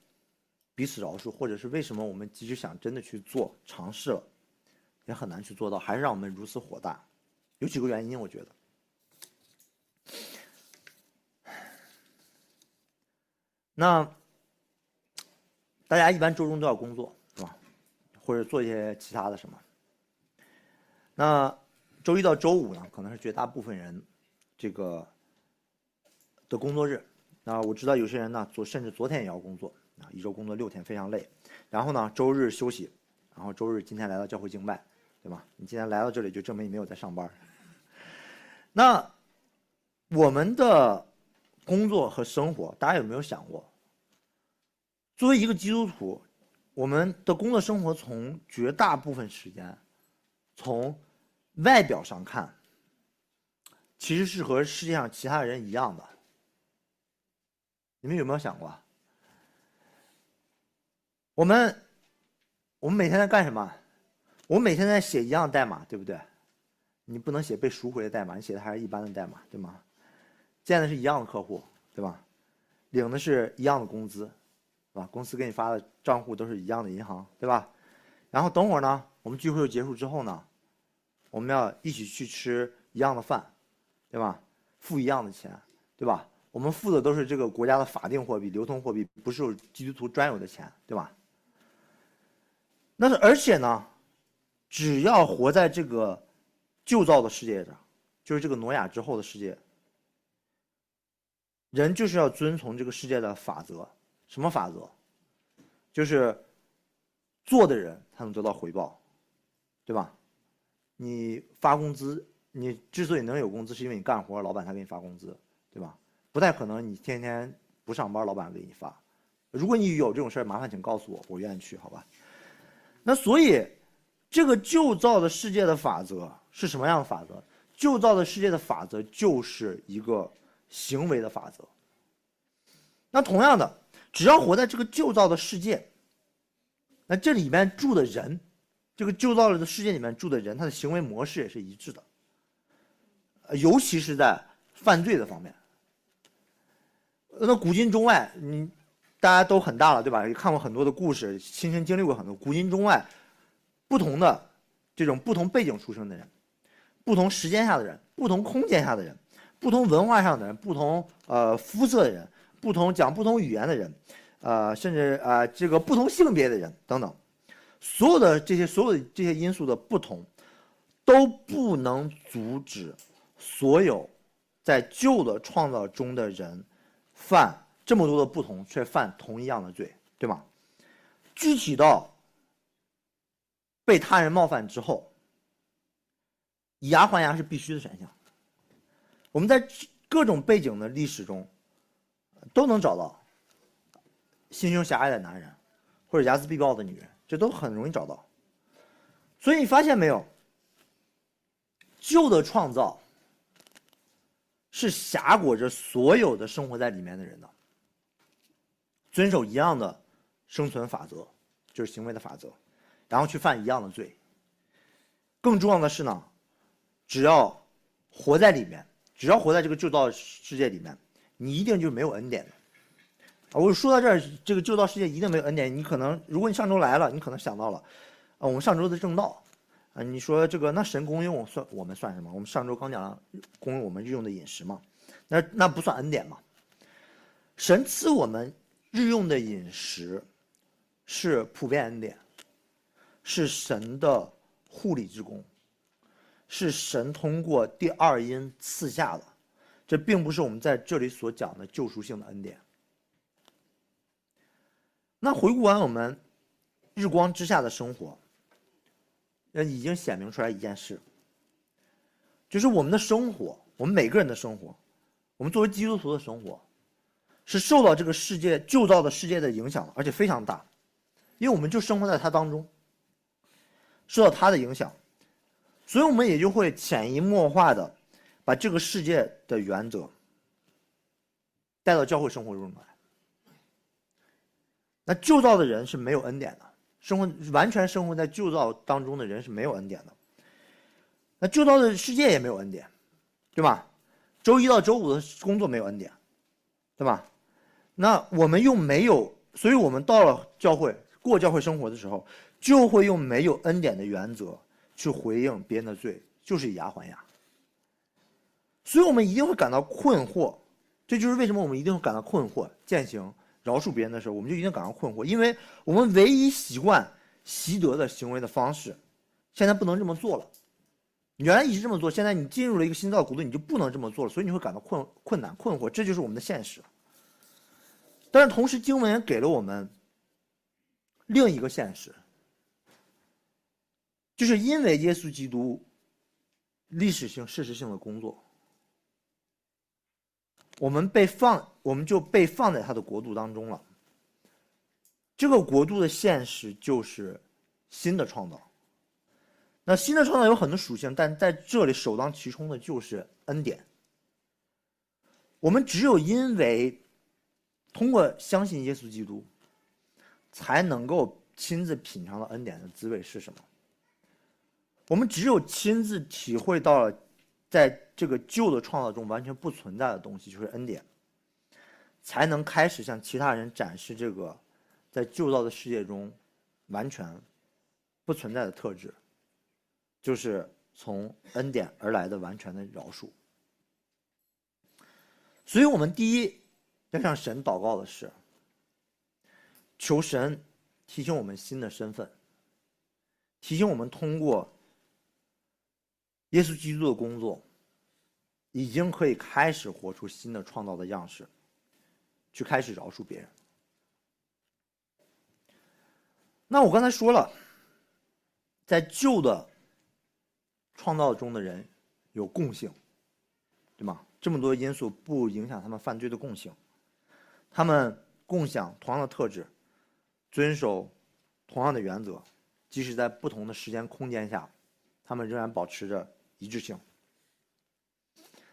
彼此饶恕，或者是为什么我们即使想真的去做尝试了？也很难去做到，还是让我们如此火大。有几个原因，我觉得。那大家一般周中都要工作，是吧？或者做一些其他的什么？那周一到周五呢，可能是绝大部分人这个的工作日。那我知道有些人呢，昨甚至昨天也要工作啊，一周工作六天，非常累。然后呢，周日休息，然后周日今天来到教会敬拜。对吧？你今天来到这里，就证明你没有在上班。那我们的工作和生活，大家有没有想过？作为一个基督徒，我们的工作生活从绝大部分时间，从外表上看，其实是和世界上其他人一样的。你们有没有想过？我们我们每天在干什么？我们每天在写一样的代码，对不对？你不能写被赎回的代码，你写的还是一般的代码，对吗？见的是一样的客户，对吧？领的是一样的工资，是吧？公司给你发的账户都是一样的银行，对吧？然后等会儿呢，我们聚会结束之后呢，我们要一起去吃一样的饭，对吧？付一样的钱，对吧？我们付的都是这个国家的法定货币、流通货币，不是基督徒专有的钱，对吧？那是而且呢？只要活在这个旧造的世界上，就是这个挪亚之后的世界，人就是要遵从这个世界的法则。什么法则？就是做的人才能得到回报，对吧？你发工资，你之所以能有工资，是因为你干活，老板才给你发工资，对吧？不太可能你天天不上班，老板给你发。如果你有这种事儿，麻烦请告诉我，我愿意去，好吧？那所以。这个旧造的世界的法则是什么样的法则？旧造的世界的法则就是一个行为的法则。那同样的，只要活在这个旧造的世界，那这里面住的人，这个旧造的世界里面住的人，他的行为模式也是一致的。尤其是在犯罪的方面。那古今中外，你大家都很大了，对吧？也看过很多的故事，亲身经历过很多古今中外。不同的这种不同背景出生的人，不同时间下的人，不同空间下的人，不同文化上的人，不同呃肤色的人，不同讲不同语言的人，呃，甚至啊这个不同性别的人等等，所有的这些所有的这些因素的不同，都不能阻止所有在旧的创造中的人犯这么多的不同却犯同一样的罪，对吗？具体到。被他人冒犯之后，以牙还牙是必须的选项。我们在各种背景的历史中，都能找到心胸狭隘的男人，或者睚眦必报的女人，这都很容易找到。所以你发现没有？旧的创造是辖裹着所有的生活在里面的人的，遵守一样的生存法则，就是行为的法则。然后去犯一样的罪。更重要的是呢，只要活在里面，只要活在这个旧造世界里面，你一定就没有恩典的。我说到这儿，这个旧造世界一定没有恩典。你可能，如果你上周来了，你可能想到了，啊，我们上周的正道，啊，你说这个那神供应算我们算什么？我们上周刚讲了供应我们日用的饮食嘛，那那不算恩典嘛？神赐我们日用的饮食是普遍恩典。是神的护理之功，是神通过第二因赐下的，这并不是我们在这里所讲的救赎性的恩典。那回顾完我们日光之下的生活，那已经显明出来一件事，就是我们的生活，我们每个人的生活，我们作为基督徒的生活，是受到这个世界旧造的世界的影响，而且非常大，因为我们就生活在它当中，受到它的影响，所以我们也就会潜移默化的把这个世界的原则带到教会生活中来。那旧造的人是没有恩典的，生活完全生活在旧造当中的人是没有恩典的。那旧造的世界也没有恩典，对吧？周一到周五的工作没有恩典，对吧？那我们又没有，所以我们到了教会过教会生活的时候，就会用没有恩典的原则去回应别人的罪，就是以牙还牙。所以我们一定会感到困惑，这就是为什么我们一定会感到困惑。践行饶恕别人的时候，我们就一定感到困惑，因为我们唯一习惯习得的行为的方式，现在不能这么做了。原来一直这么做，现在你进入了一个新造国度，你就不能这么做了，所以你会感到困困难、困惑，这就是我们的现实。但是同时，经文也给了我们另一个现实，就是因为耶稣基督历史性、事实性的工作，我们被放，我们就被放在他的国度当中了。这个国度的现实就是新的创造。那新的创造有很多属性，但在这里首当其冲的就是恩典。我们只有因为通过相信耶稣基督，才能够亲自品尝到恩典的滋味是什么。我们只有亲自体会到了，在这个旧的创造中完全不存在的东西，就是恩典，才能开始向其他人展示这个在旧造的世界中完全不存在的特质。就是从恩典而来的完全的饶恕，所以我们第一要向神祷告的是，求神提醒我们新的身份，提醒我们通过耶稣基督的工作，已经可以开始活出新的创造的样式，去开始饶恕别人。那我刚才说了，在旧的。创造中的人有共性，对吗？这么多因素不影响他们犯罪的共性，他们共享同样的特质，遵守同样的原则，即使在不同的时间空间下，他们仍然保持着一致性。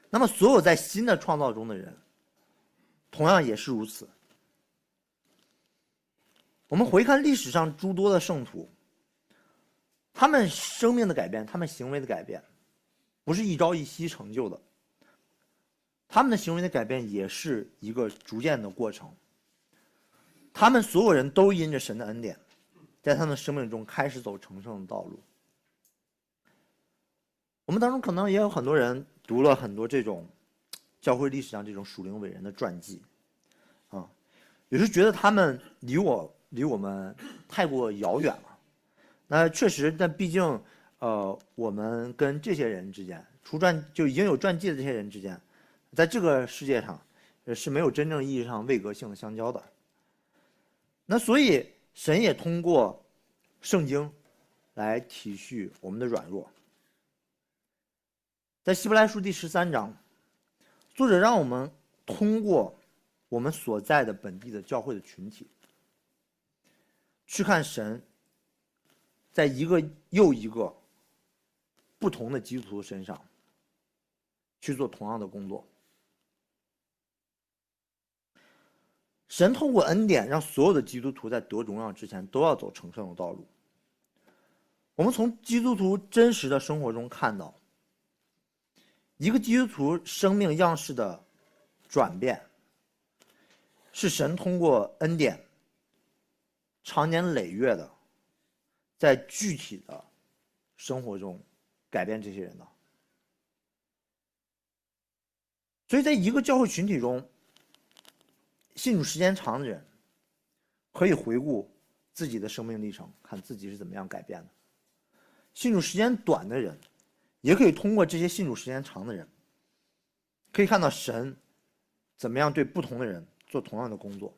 那么，所有在新的创造中的人，同样也是如此。我们回看历史上诸多的圣徒。他们生命的改变，他们行为的改变，不是一朝一夕成就的。他们的行为的改变也是一个逐渐的过程。他们所有人都因着神的恩典，在他们的生命中开始走成圣的道路。我们当中可能也有很多人读了很多这种教会历史上这种属灵伟人的传记，啊，有时觉得他们离我离我们太过遥远了。那确实，但毕竟，呃，我们跟这些人之间出传就已经有传记的这些人之间，在这个世界上，是没有真正意义上位格性的相交的。那所以，神也通过圣经来体恤我们的软弱。在希伯来书第十三章，作者让我们通过我们所在的本地的教会的群体，去看神。在一个又一个不同的基督徒身上去做同样的工作，神通过恩典让所有的基督徒在得荣耀之前都要走成圣的道路。我们从基督徒真实的生活中看到，一个基督徒生命样式的转变，是神通过恩典长年累月的。在具体的生活中改变这些人的？所以在一个教会群体中，信主时间长的人可以回顾自己的生命历程，看自己是怎么样改变的；信主时间短的人，也可以通过这些信主时间长的人，可以看到神怎么样对不同的人做同样的工作。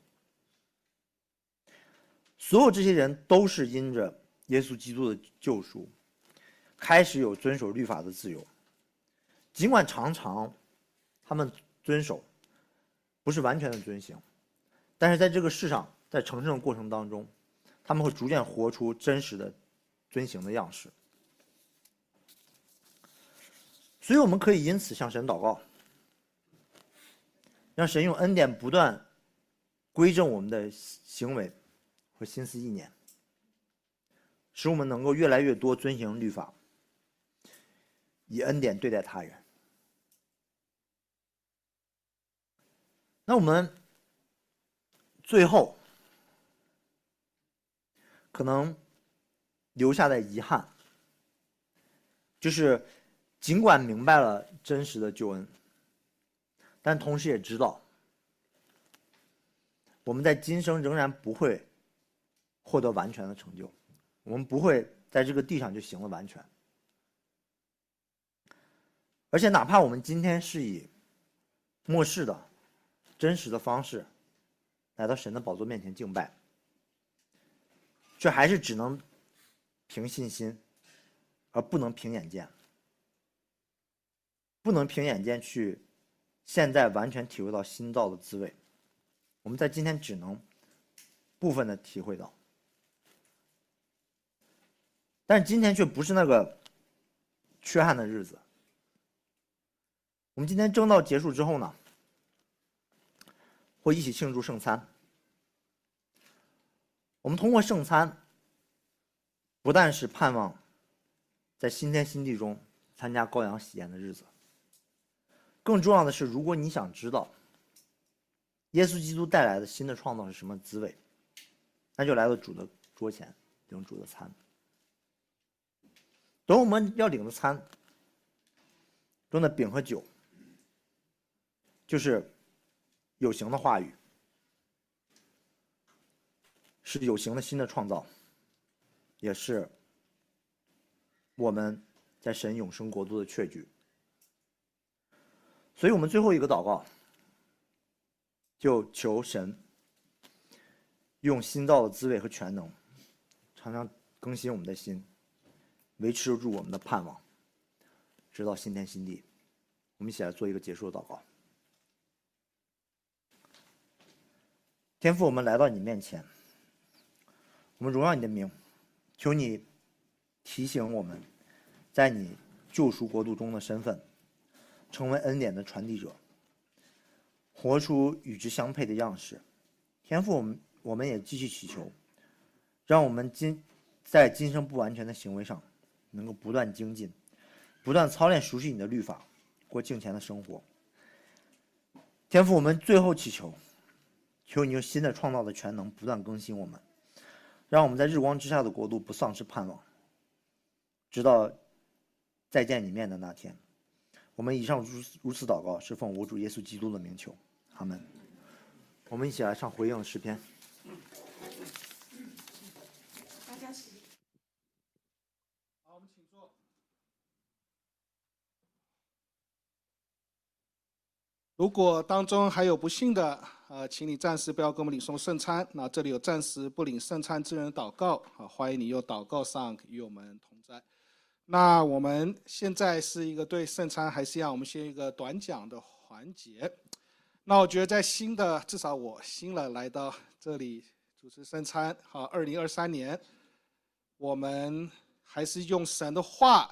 所有这些人都是因着。耶稣基督的救赎，开始有遵守律法的自由。尽管常常，他们遵守，不是完全的遵行，但是在这个世上，在成圣的过程当中，他们会逐渐活出真实的遵行的样式。所以，我们可以因此向神祷告，让神用恩典不断归正我们的行为和心思意念，使我们能够越来越多遵行律法，以恩典对待他人。那我们最后可能留下的遗憾，就是。尽管明白了真实的救恩，但同时也知道，我们在今生仍然不会获得完全的成就，我们不会在这个地上就行了完全。而且，哪怕我们今天是以末世的真实的方式来到神的宝座面前敬拜，却还是只能凭信心，而不能凭眼见。不能凭眼见去，现在完全体会到新造的滋味。我们在今天只能部分的体会到，但是今天却不是那个缺憾的日子。我们今天正道结束之后呢，会一起庆祝圣餐。我们通过圣餐，不但是盼望在新天新地中参加羔羊喜宴的日子。更重要的是，如果你想知道耶稣基督带来的新的创造是什么滋味，那就来到主的桌前领主的餐。等我们要领的餐中的饼和酒，就是有形的话语，是有形的新的创造，也是我们在神永生国度的确据。所以我们最后一个祷告，就求神用新造的滋味和全能，常常更新我们的心，维持住我们的盼望，直到新天新地。我们一起来做一个结束的祷告。天父，我们来到你面前，我们荣耀你的名，求你提醒我们，在你救赎国度中的身份。成为恩典的传递者，活出与之相配的样式。天赋，我们我们也继续祈求，让我们今在今生不完全的行为上，能够不断精进，不断操练熟悉你的律法，过敬虔的生活。天赋，我们最后祈求，求你用新的创造的全能不断更新我们，让我们在日光之下的国度不丧失盼望，直到再见你面的那天。我们以上如如此祷告，是奉我主耶稣基督的名求，阿门。我们一起来唱回应诗篇。大家好，我们请坐。如果当中还有不幸的，呃，请你暂时不要给我们领送圣餐。那这里有暂时不领圣餐之人祷告，啊，欢迎你用祷告上与我们同在。那我们现在是一个对圣餐还是一样，我们先一个短讲的环节。那我觉得在新的，至少我新了来到这里主持圣餐，好，二零二三年，我们还是用神的话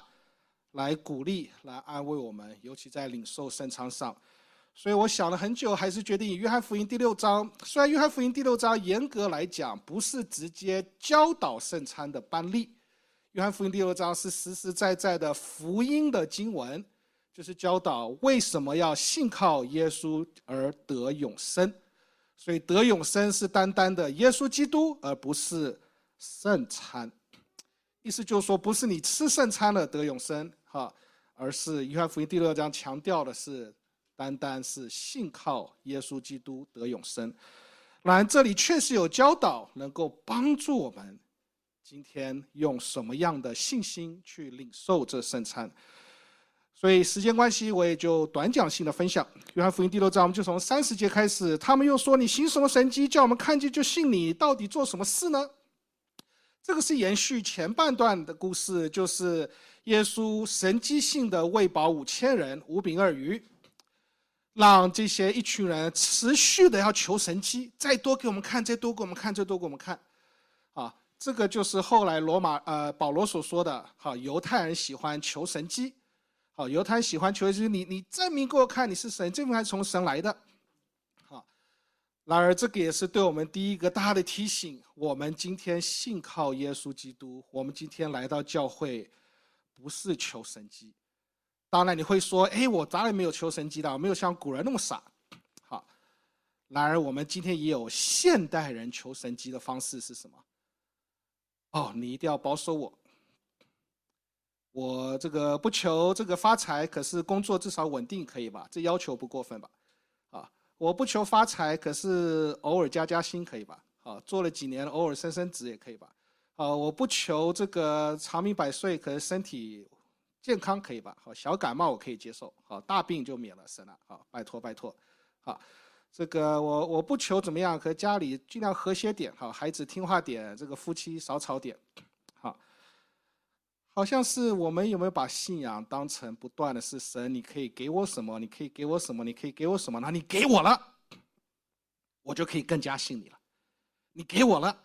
来鼓励、来安慰我们，尤其在领受圣餐上。所以我想了很久，还是决定以约翰福音第六章。虽然约翰福音第六章严格来讲不是直接教导圣餐的班例。约翰福音第六章是实实在在的福音的经文，就是教导为什么要信靠耶稣而得永生。所以得永生是单单的耶稣基督，而不是圣餐。意思就是说，不是你吃圣餐了得永生，哈，而是约翰福音第六章强调的是，单单是信靠耶稣基督得永生。然，这里确实有教导，能够帮助我们。今天用什么样的信心去领受这圣餐？所以时间关系，我也就短讲性的分享。约翰福音第六章，我们就从三十节开始。他们又说：“你行什么神迹，叫我们看见就信你？到底做什么事呢？”这个是延续前半段的故事，就是耶稣神迹性的喂饱五千人，五饼二鱼。让这些一群人持续的要求神迹，再多给我们看，再多给我们看，再多给我们看，这个就是后来罗马呃保罗所说的，好，犹太人喜欢求神迹，好，犹太人喜欢求神迹，你你证明给我看你是神，证明还是从神来的，好，然而这个也是对我们第一个大的提醒，我们今天信靠耶稣基督，我们今天来到教会，不是求神迹。当然你会说，哎，我当然没有求神迹的，我没有像古人那么傻。好，然而我们今天也有现代人求神迹的方式是什么？哦，你一定要保守我。我这个不求这个发财，可是工作至少稳定，可以吧？这要求不过分吧？啊，我不求发财，可是偶尔加加薪，可以吧？啊，做了几年，偶尔升升职也可以吧？啊，我不求这个长命百岁，可是身体。健康可以吧？好，小感冒我可以接受。好，大病就免了，神了。好，拜托拜托。好，这个我我不求怎么样，和家里尽量和谐点。好，孩子听话点，这个夫妻少吵点。好，好像是我们有没有把信仰当成不断的是神？你可以给我什么？你可以给我什么？你可以给我什么？那你给我了，我就可以更加信你了。你给我了，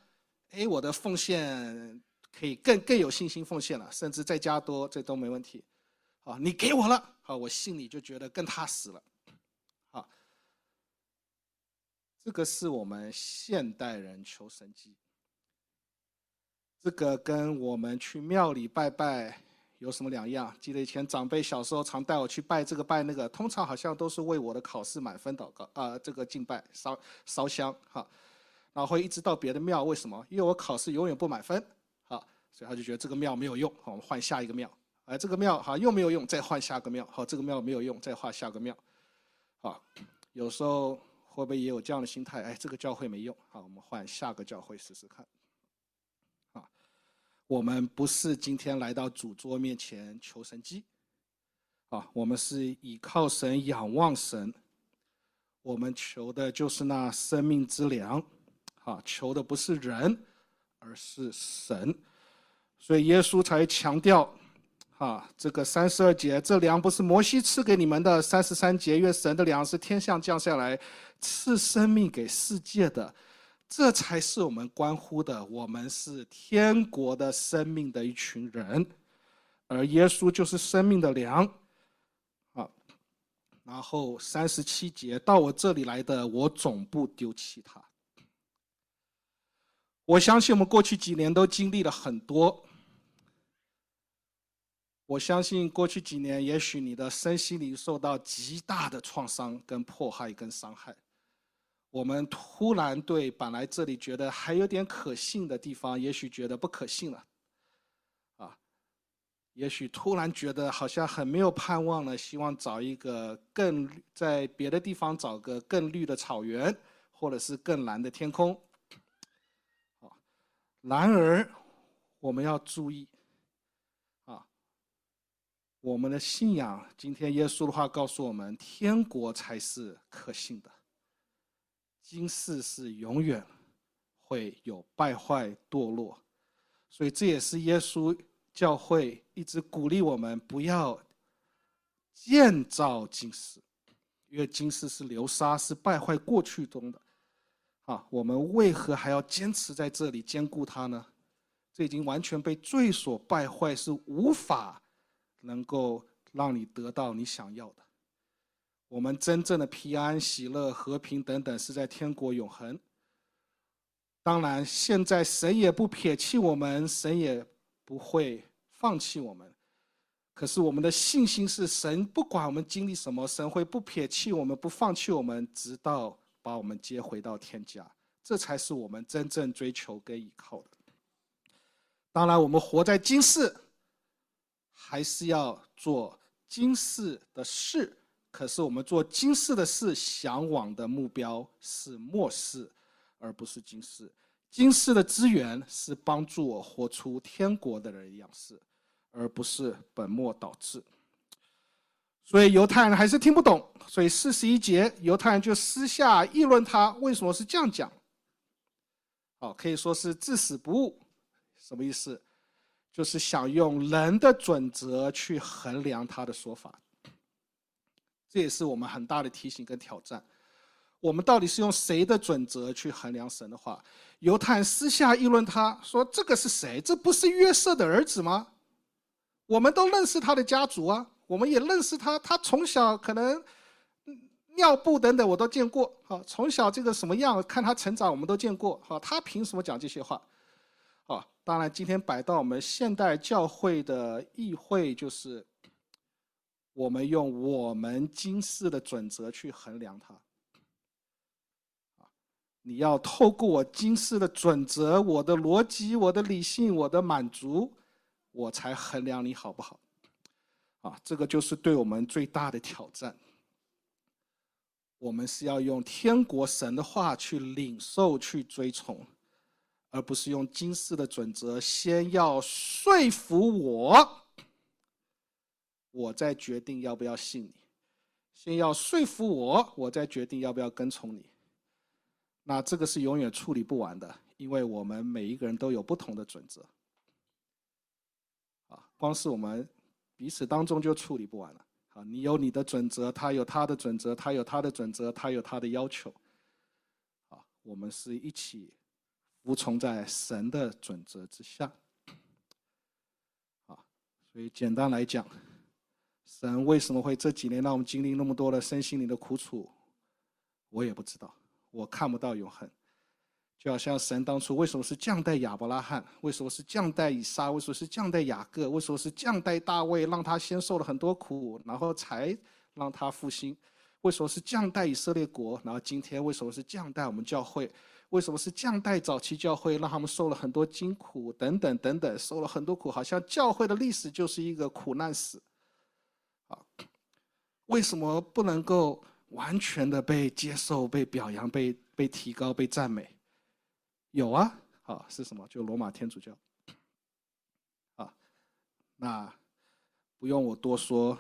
哎，我的奉献。可以更更有信心奉献了，甚至再加多，这都没问题。好，你给我了，好，我心里就觉得更踏实了。好，这个是我们现代人求神迹。这个跟我们去庙里拜拜有什么两样？记得以前长辈小时候常带我去拜这个拜那个，通常好像都是为我的考试满分祷告啊，这个敬拜烧烧香哈，然后会一直到别的庙，为什么？因为我考试永远不满分。好所以他就觉得这个庙没有用，我们换下一个庙。哎，这个庙好又没有用，再换下个庙。好，这个庙没有用，再换下个庙。好，有时候会不会也有这样的心态？哎，这个教会没用，好，我们换下个教会试试看。啊，我们不是今天来到主桌面前求神迹，啊，我们是倚靠神、仰望神，我们求的就是那生命之粮，啊，求的不是人，而是神。所以耶稣才强调，啊，这个三十二节，这粮不是摩西赐给你们的；三十三节，愿神的粮是天上降下来，赐生命给世界的，这才是我们关乎的。我们是天国的生命的一群人，而耶稣就是生命的粮。啊，然后三十七节，到我这里来的，我总不丢弃他。我相信我们过去几年都经历了很多。我相信过去几年，也许你的身心灵受到极大的创伤、跟迫害、跟伤害。我们突然对本来这里觉得还有点可信的地方，也许觉得不可信了。啊，也许突然觉得好像很没有盼望了，希望找一个更在别的地方找个更绿的草原，或者是更蓝的天空。啊，然而我们要注意。我们的信仰，今天耶稣的话告诉我们：天国才是可信的，今世是永远会有败坏堕落，所以这也是耶稣教会一直鼓励我们不要建造今世，因为今世是流沙，是败坏过去中的。啊，我们为何还要坚持在这里兼顾它呢？这已经完全被罪所败坏，是无法。能够让你得到你想要的。我们真正的平安、喜乐、和平等等，是在天国永恒。当然，现在神也不撇弃我们，神也不会放弃我们。可是，我们的信心是神不管我们经历什么，神会不撇弃我们，不放弃我们，直到把我们接回到天家。这才是我们真正追求跟依靠的。当然，我们活在今世。还是要做今世的事，可是我们做今世的事，向往的目标是末世，而不是今世。今世的资源是帮助我活出天国的人样式，而不是本末倒置。所以犹太人还是听不懂，所以四十一节犹太人就私下议论他为什么是这样讲。好，可以说是至死不悟，什么意思？就是想用人的准则去衡量他的说法，这也是我们很大的提醒跟挑战。我们到底是用谁的准则去衡量神的话？犹太私下议论他说：“这个是谁？这不是约瑟的儿子吗？我们都认识他的家族啊，我们也认识他。他从小可能尿布等等我都见过。好，从小这个什么样，看他成长我们都见过。好，他凭什么讲这些话？当然今天摆到我们现代教会的议会，就是我们用我们今世的准则去衡量他。”你要透过我今世的准则、我的逻辑、我的理性、我的满足，我才衡量你好不好？啊，这个就是对我们最大的挑战。我们是要用天国神的话去领受、去追从，而不是用今世的准则，先要说服我，我再决定要不要信你；先要说服我，我再决定要不要跟从你。那这个是永远处理不完的，因为我们每一个人都有不同的准则，啊，光是我们彼此当中就处理不完了。啊，你有你的准则，他有他的准则，他有他的准则，他有他的要求，啊，我们是一起服从在神的准则之下，啊，所以简单来讲，神为什么会这几年让我们经历那么多的身心灵的苦楚，我也不知道。我看不到永恒，就好像神当初为什么是降待亚伯拉罕，为什么是降待以撒，为什么是降待雅各，为什么是降待大卫，让他先受了很多苦，然后才让他复兴？为什么是降待以色列国？然后今天为什么是降待我们教会？为什么是降代早期教会，让他们受了很多辛苦等等等等，受了很多苦，好像教会的历史就是一个苦难史。啊，为什么不能够？完全的被接受、被表扬、被被提高、被赞美，有啊，好是什么？就罗马天主教，啊，那不用我多说，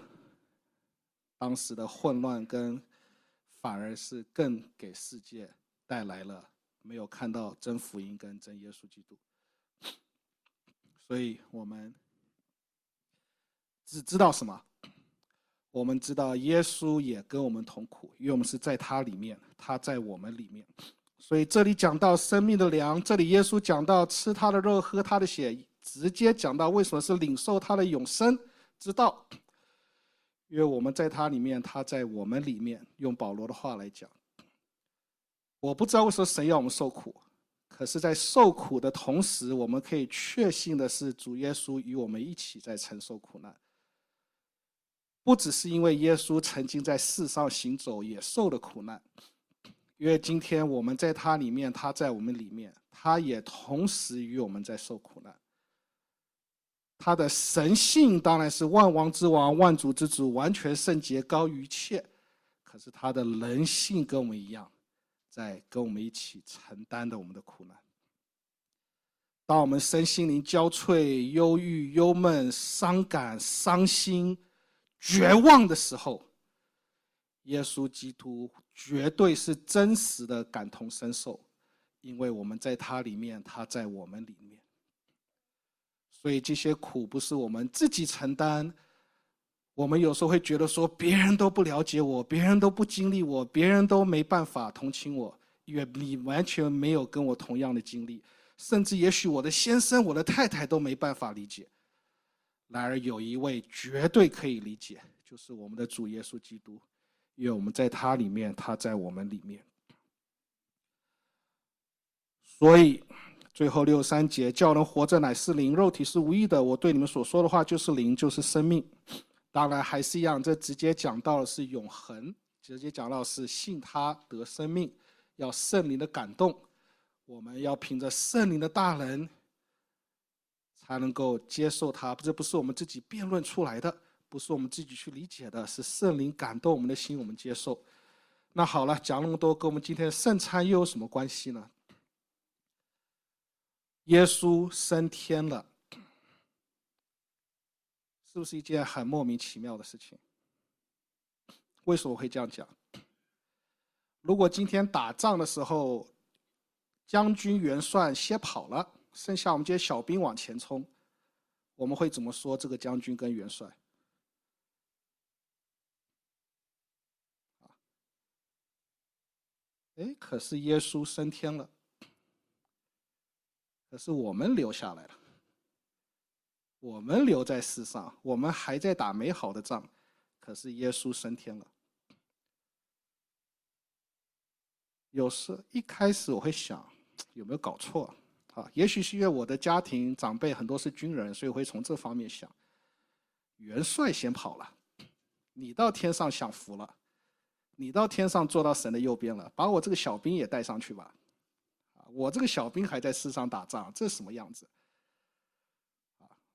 当时的混乱跟反而是更给世界带来了没有看到真福音跟真耶稣基督，所以我们只知道什么？我们知道耶稣也跟我们同苦，因为我们是在他里面，他在我们里面。所以这里讲到生命的粮，这里耶稣讲到吃他的肉、喝他的血，直接讲到为什么是领受他的永生之道。因为我们在他里面，他在我们里面。用保罗的话来讲，我不知道为什么神要我们受苦，可是，在受苦的同时，我们可以确信的是，主耶稣与我们一起在承受苦难。不只是因为耶稣曾经在世上行走，也受了苦难，因为今天我们在他里面，他在我们里面，他也同时与我们在受苦难。他的神性当然是万王之王、万主之主，完全圣洁，高于一切。可是他的人性跟我们一样，在跟我们一起承担的我们的苦难。当我们身心灵交瘁、忧郁、忧闷、伤感、伤心。绝望的时候，耶稣基督绝对是真实的感同身受，因为我们在他里面，他在我们里面。所以这些苦不是我们自己承担。我们有时候会觉得说，别人都不了解我，别人都不经历我，别人都没办法同情我，因为你完全没有跟我同样的经历，甚至也许我的先生、我的太太都没办法理解。然而有一位绝对可以理解，就是我们的主耶稣基督，因为我们在他里面，他在我们里面。所以最后六三节，叫人活着乃是灵，肉体是无意的。我对你们所说的话就是灵，就是生命。当然还是一样，这直接讲到的是永恒，直接讲到是信他得生命，要圣灵的感动，我们要凭着圣灵的大能。才能够接受它，这不是我们自己辩论出来的，不是我们自己去理解的，是圣灵感动我们的心，我们接受。那好了，讲那么多，跟我们今天圣餐又有什么关系呢？耶稣升天了，是不是一件很莫名其妙的事情？为什么会这样讲？如果今天打仗的时候将军元帅先跑了剩下我们这些小兵往前冲我们会怎么说这个将军跟元帅？哎可是耶稣升天了可是我们留下来了。我们留在世上，我们还在打美好的仗，可是耶稣升天了。有时一开始我会想，有没有搞错？啊，也许是因为我的家庭长辈很多是军人，所以会从这方面想。元帅先跑了，你到天上享福了，你到天上坐到神的右边了，把我这个小兵也带上去吧。啊，我这个小兵还在世上打仗，这什么样子？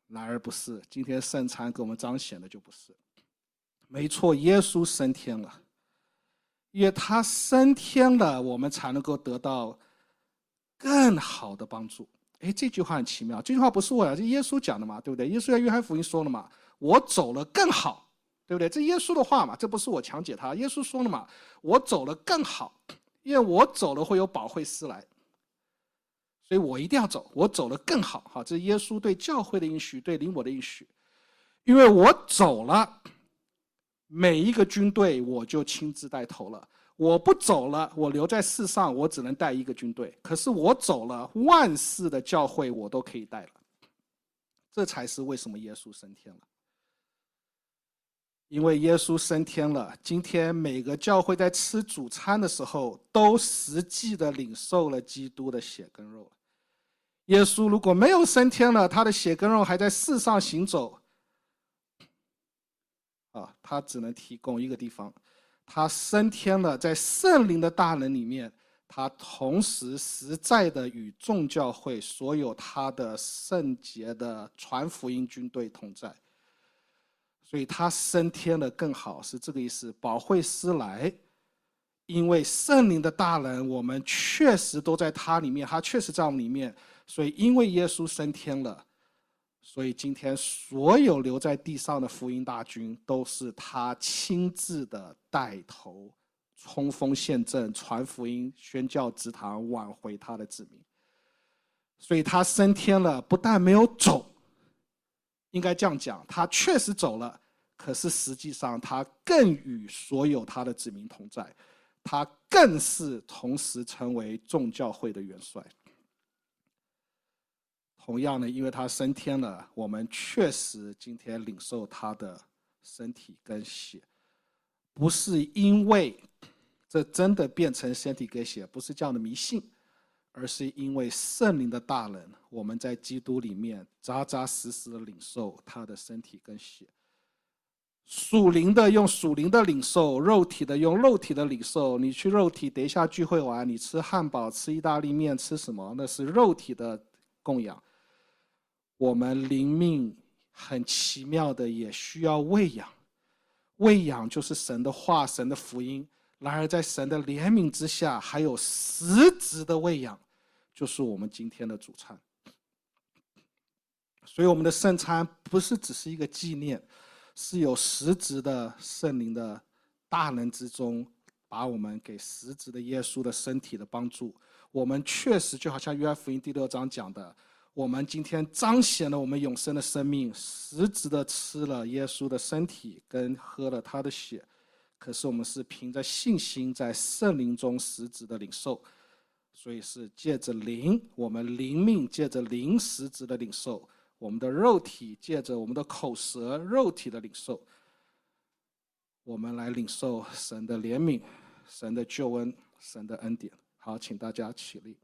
然而不是，今天圣餐给我们彰显的就不是。没错，耶稣升天了。因为他升天了，我们才能够得到更好的帮助。哎，这句话很奇妙。这句话不是我呀，这耶稣讲的嘛，对不对？耶稣在约翰福音说了嘛，我走了更好，对不对？这耶稣的话嘛，这不是我强解他。耶稣说了嘛，我走了更好，因为我走了会有保惠师来，所以我一定要走，我走了更好。哈，这是耶稣对教会的应许，对灵我的应许。因为我走了。每一个军队，我就亲自带头了。我不走了，我留在世上，我只能带一个军队。可是我走了，万世的教会我都可以带了。这才是为什么耶稣升天了。因为耶稣升天了，今天每个教会在吃主餐的时候，都实际的领受了基督的血跟肉。耶稣如果没有升天了，他的血跟肉还在世上行走。啊，他只能提供一个地方，他升天了，在圣灵的大能里面，他同时实在的与众教会所有他的圣洁的传福音军队同在，所以他升天了更好，是这个意思。保惠师来，因为圣灵的大能，我们确实都在他里面，他确实在我们里面，所以因为耶稣升天了。所以今天所有留在地上的福音大军，都是他亲自的带头冲锋陷阵、传福音、宣教职堂、挽回他的子民。所以他升天了，不但没有走，应该这样讲，他确实走了，可是实际上他更与所有他的子民同在，他更是同时成为众教会的元帅。同样呢，因为他升天了，我们确实今天领受他的身体跟血，不是因为这真的变成身体跟血，不是这样的迷信，而是因为圣灵的大能，我们在基督里面扎扎实实的领受他的身体跟血。属灵的用属灵的领受，肉体的用肉体的领受。你去肉体等一下聚会完，你吃汉堡、吃意大利面、吃什么？那是肉体的供养。我们灵命很奇妙的，也需要喂养。喂养就是神的话、神的福音。然而，在神的怜悯之下，还有实质的喂养，就是我们今天的主餐。所以，我们的圣餐不是只是一个纪念，是有实质的圣灵的大能之中，把我们给实质的耶稣的身体的帮助。我们确实就好像约翰福音第六章讲的。我们今天彰显了我们永生的生命，实质的吃了耶稣的身体，跟喝了他的血。可是我们是凭着信心在圣灵中实质的领受，所以是借着灵，我们灵命借着灵实质的领受，我们的肉体借着我们的口舌肉体的领受，我们来领受神的怜悯、神的救恩、神的恩典。好，请大家起立。